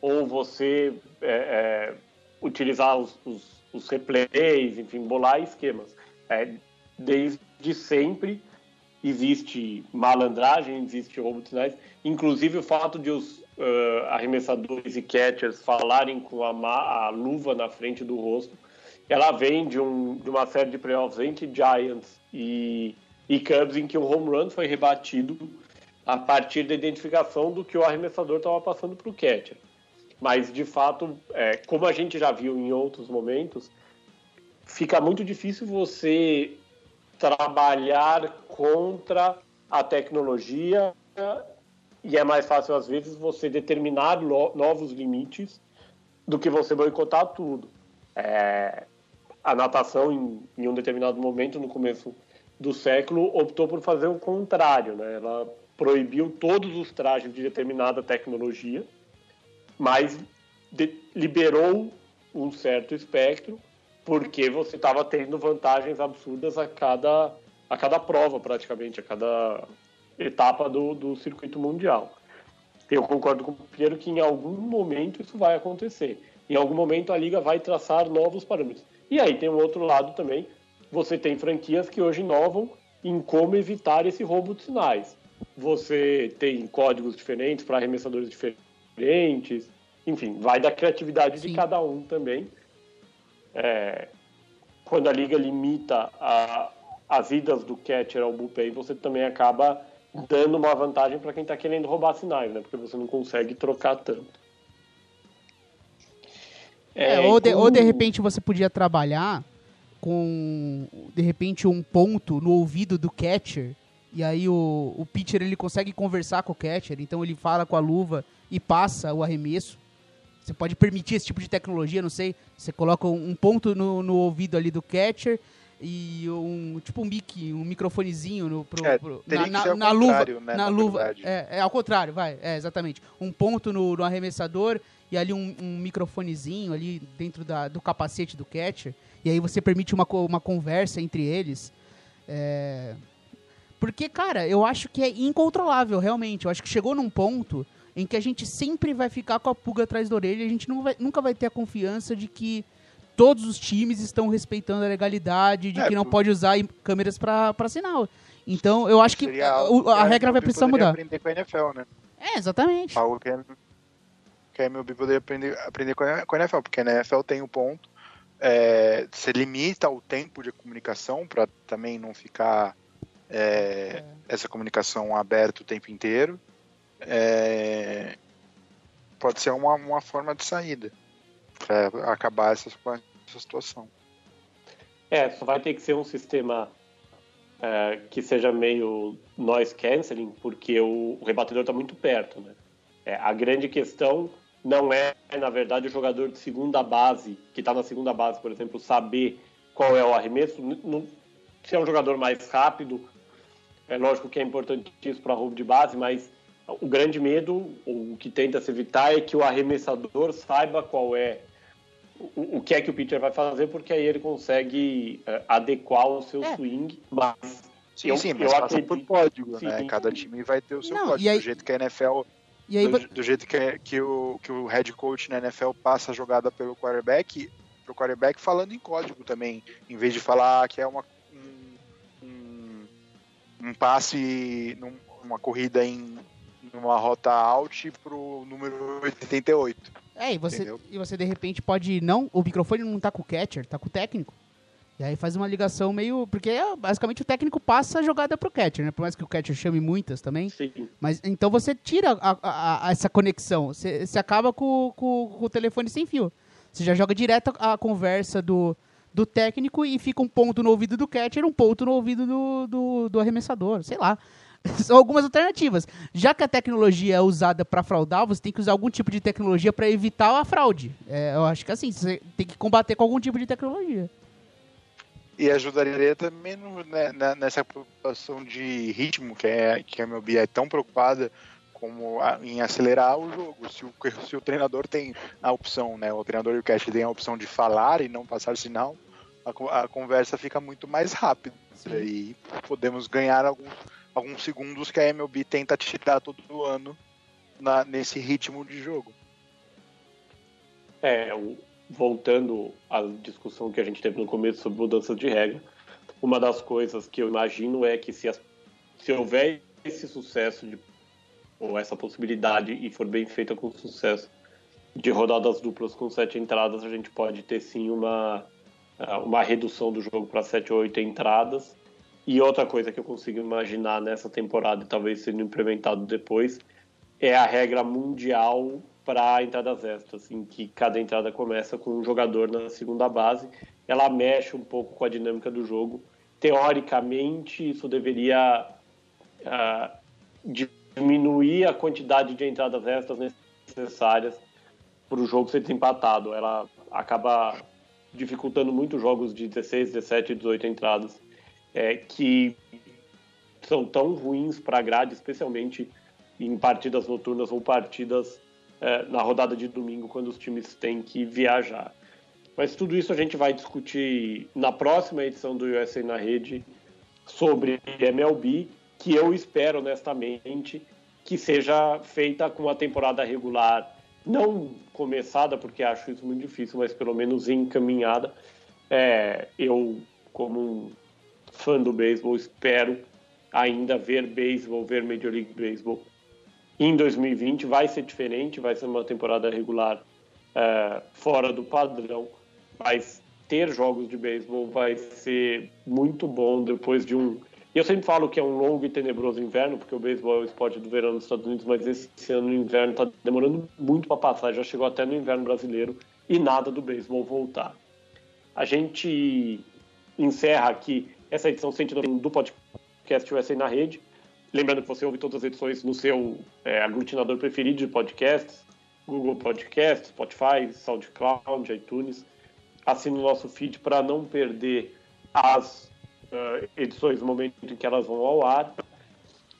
ou você é, é, utilizar os, os, os, replays, enfim, bolar esquemas. É, desde sempre existe malandragem, existe roubo de sinais. Inclusive o fato de os uh, arremessadores e catchers falarem com a, a, luva na frente do rosto. Ela vem de, um, de uma série de playoffs entre Giants e, e Cubs em que o home run foi rebatido a partir da identificação do que o arremessador estava passando para o catcher. Mas, de fato, é, como a gente já viu em outros momentos, fica muito difícil você trabalhar contra a tecnologia e é mais fácil, às vezes, você determinar novos limites do que você boicotar tudo. É, a natação, em, em, um determinado momento, no começo do século, optou por fazer o contrário. Né? Ela proibiu todos os trajes de determinada tecnologia, mas de, liberou um certo espectro, porque você estava tendo vantagens absurdas a cada, a cada prova, praticamente, a cada etapa do, do circuito mundial. Eu concordo com o Piero que em algum momento isso vai acontecer. Em algum momento a liga vai traçar novos parâmetros. E aí tem um outro lado também, você tem franquias que hoje inovam em como evitar esse roubo de sinais. Você tem códigos diferentes para arremessadores diferentes, enfim, vai da criatividade Sim. de cada um também. É, quando a liga limita a, as idas do catcher ao bullpen, você também acaba dando uma vantagem para quem está querendo roubar sinais, né? Porque você não consegue trocar tanto. É, é, ou, de, ou de repente você podia trabalhar com de repente um ponto no ouvido do catcher e aí o, o pitcher ele consegue conversar com o catcher, então ele fala com a luva e passa o arremesso. Você pode permitir esse tipo de tecnologia, não sei. Você coloca um ponto no, no ouvido ali do catcher e um tipo um mic, um microfonezinho no, pro, é, pro, na, na, na luva, né, na, luva. É, é, ao contrário, vai, é exatamente. Um ponto no, no arremessador e ali um, um microfonezinho ali dentro da, do capacete do catcher e aí você permite uma, uma conversa entre eles. É... Porque, cara, eu acho que é incontrolável, realmente. Eu acho que chegou num ponto em que a gente sempre vai ficar com a pulga atrás da orelha e a gente vai, nunca vai ter a confiança de que todos os times estão respeitando a legalidade, de é, que não pode usar câmeras para sinal. Então, eu acho que a, a, a regra vai precisar mudar. aprender com a NFL, né? É, exatamente. Algo que, que a MLB poderia aprender, aprender com a, com a NFL, porque a NFL tem um ponto é, você limita o tempo de comunicação para também não ficar é, é. essa comunicação aberta o tempo inteiro. É, pode ser uma, uma forma de saída para acabar essa, essa situação. É, só vai ter que ser um sistema é, que seja meio noise cancelling, porque o, o rebatedor está muito perto, né? É, a grande questão não é, na verdade, o jogador de segunda base, que está na segunda base, por exemplo, saber qual é o arremesso. se é um jogador mais rápido, é lógico que é importante isso para roubo de base, mas o grande medo, o que tenta se evitar, é que o arremessador saiba qual é o, o que é que o pitcher vai fazer, porque aí ele consegue é, adequar o seu é. swing, mas Sim, eu, sim, mas eu passa acredito, por código, sim, né? Cada time vai ter o seu não, código, aí... do jeito que a NFL e aí, do, do jeito que, é, que, o, que o head coach na NFL passa a jogada pelo quarterback, pro quarterback falando em código também, em vez de falar que é uma, um, um, um passe, num, uma corrida em uma rota out pro número 88. É, e você, e você de repente pode não, o microfone não tá com o catcher, tá com o técnico. E aí faz uma ligação meio. Porque é, basicamente o técnico passa a jogada pro catcher, né? Por mais que o catcher chame muitas também. Sim. Mas então você tira a, a, a, essa conexão. Você, você acaba com, com, com, o telefone sem fio. Você já joga direto a conversa do, do técnico e fica um ponto no ouvido do catcher, um ponto no ouvido do, do, do arremessador. Sei lá. São algumas alternativas. Já que a tecnologia é usada para fraudar, você tem que usar algum tipo de tecnologia para evitar a fraude. É, eu acho que assim, você tem que combater com algum tipo de tecnologia. E ajudaria também no, né, nessa preocupação de ritmo que, é, que a MLB é tão preocupada como a, em acelerar o jogo. Se o, se o treinador tem a opção, né, o treinador e o cast tem a opção de falar e não passar sinal, a, a conversa fica muito mais rápida e podemos ganhar alguns, alguns segundos que a MLB tenta tirar todo ano na, nesse ritmo de jogo. É, voltando à discussão que a gente teve no começo sobre mudanças de regra, uma das coisas que eu imagino é que se, as, se houver esse sucesso de, ou essa possibilidade e for bem feita com sucesso de rodadas duplas com sete entradas, a gente pode ter sim uma, uma redução do jogo para sete ou oito entradas. E outra coisa que eu consigo imaginar nessa temporada e talvez sendo implementado depois é a regra mundial para entradas extras, em que cada entrada começa com um jogador na segunda base. Ela mexe um pouco com a dinâmica do jogo. Teoricamente, isso deveria uh, diminuir a quantidade de entradas extras necessárias para o jogo ser desempatado. Ela acaba dificultando muito jogos de 16, 17 e 18 entradas, é, que são tão ruins para a grade, especialmente em partidas noturnas ou partidas é, na rodada de domingo, quando os times têm que viajar. Mas tudo isso a gente vai discutir na próxima edição do USA na Rede sobre MLB, que eu espero honestamente que seja feita com a temporada regular, não começada, porque acho isso muito difícil, mas pelo menos encaminhada. É, eu como um fã do beisebol, espero ainda ver beisebol, ver Major League Baseball em 2020. Vai ser diferente, vai ser uma temporada regular é, fora do padrão, mas ter jogos de beisebol vai ser muito bom depois de um. Eu sempre falo que é um longo e tenebroso inverno, porque o beisebol é o esporte do verão nos Estados Unidos, mas esse ano o inverno está demorando muito para passar, já chegou até no inverno brasileiro e nada do beisebol voltar. A gente encerra aqui essa edição 191 do podcast USA na rede. Lembrando que você ouve todas as edições no seu é, aglutinador preferido de podcasts, Google Podcasts, Spotify, SoundCloud, iTunes. Assine o nosso feed para não perder as uh, edições no momento em que elas vão ao ar.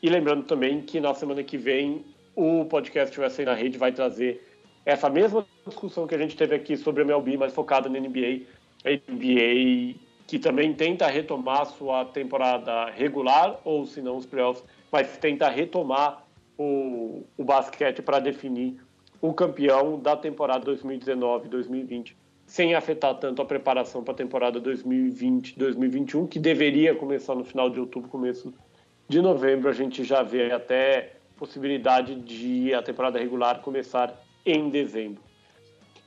E lembrando também que na semana que vem o podcast USA na rede vai trazer essa mesma discussão que a gente teve aqui sobre a MLB, mas focada na NBA. A NBA que também tenta retomar sua temporada regular, ou se não os playoffs, mas tenta retomar o, o basquete para definir o campeão da temporada 2019-2020, sem afetar tanto a preparação para a temporada 2020-2021, que deveria começar no final de outubro, começo de novembro. A gente já vê até possibilidade de a temporada regular começar em dezembro.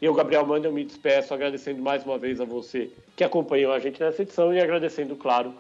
Eu, Gabriel Manda, eu me despeço agradecendo mais uma vez a você que acompanhou a gente nessa edição e agradecendo, claro,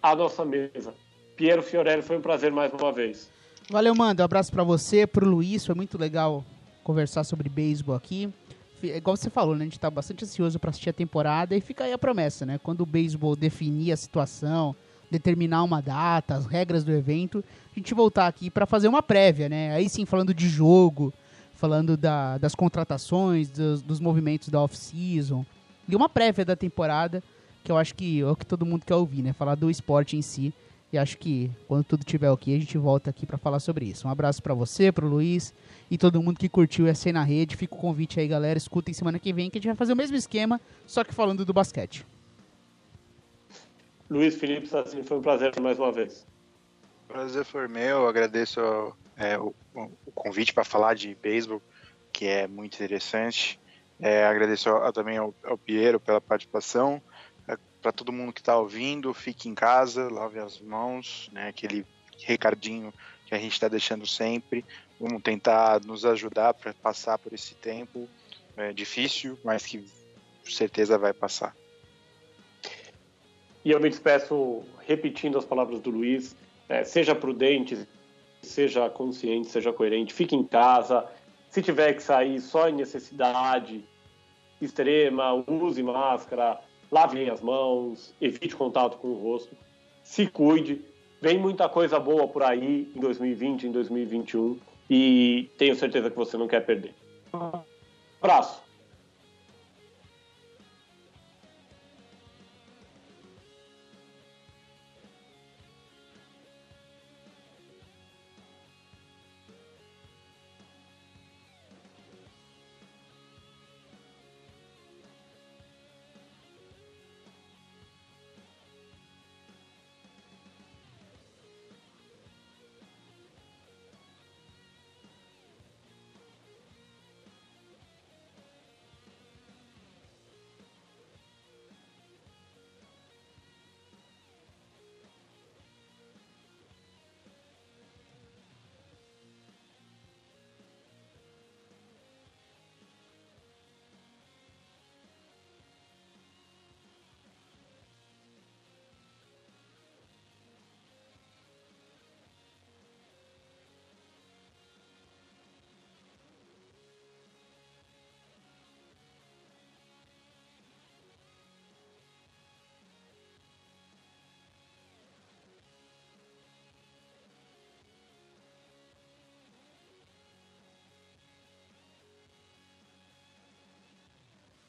a nossa mesa. Piero Fiorelli, foi um prazer mais uma vez. Valeu, Manda. Um abraço para você, pro Luiz. Foi muito legal conversar sobre beisebol aqui. Igual você falou, né? A gente tá bastante ansioso para assistir a temporada e fica aí a promessa, né? Quando o beisebol definir a situação, determinar uma data, as regras do evento, a gente voltar aqui para fazer uma prévia, né? Aí sim, falando de jogo, falando da, das contratações, dos, dos movimentos da off-season e uma prévia da temporada, que eu acho que é o que todo mundo quer ouvir, né? Falar do esporte em si. E acho que quando tudo estiver ok, a gente volta aqui para falar sobre isso. Um abraço para você, pro Luiz e todo mundo que curtiu essa na rede. Fica o convite aí, galera. Escutem semana que vem que a gente vai fazer o mesmo esquema, só que falando do basquete. Luiz Felipe Sassini, foi um prazer mais uma vez. Prazer foi meu, agradeço é, o, o, convite para falar de beisebol, que é muito interessante. É, agradeço ao, também ao, ao Piero pela participação. É, para todo mundo que está ouvindo, fique em casa, lave as mãos, né, aquele recadinho que a gente está deixando sempre. Vamos tentar nos ajudar para passar por esse tempo é, difícil, mas que com certeza vai passar. E eu me despeço repetindo as palavras do Luiz. É, seja prudente, seja consciente, seja coerente, fique em casa. Se tiver que sair só em necessidade extrema, use máscara, lave as mãos, evite contato com o rosto, se cuide. Vem muita coisa boa por aí em 2020, em 2021 e tenho certeza que você não quer perder. Abraço.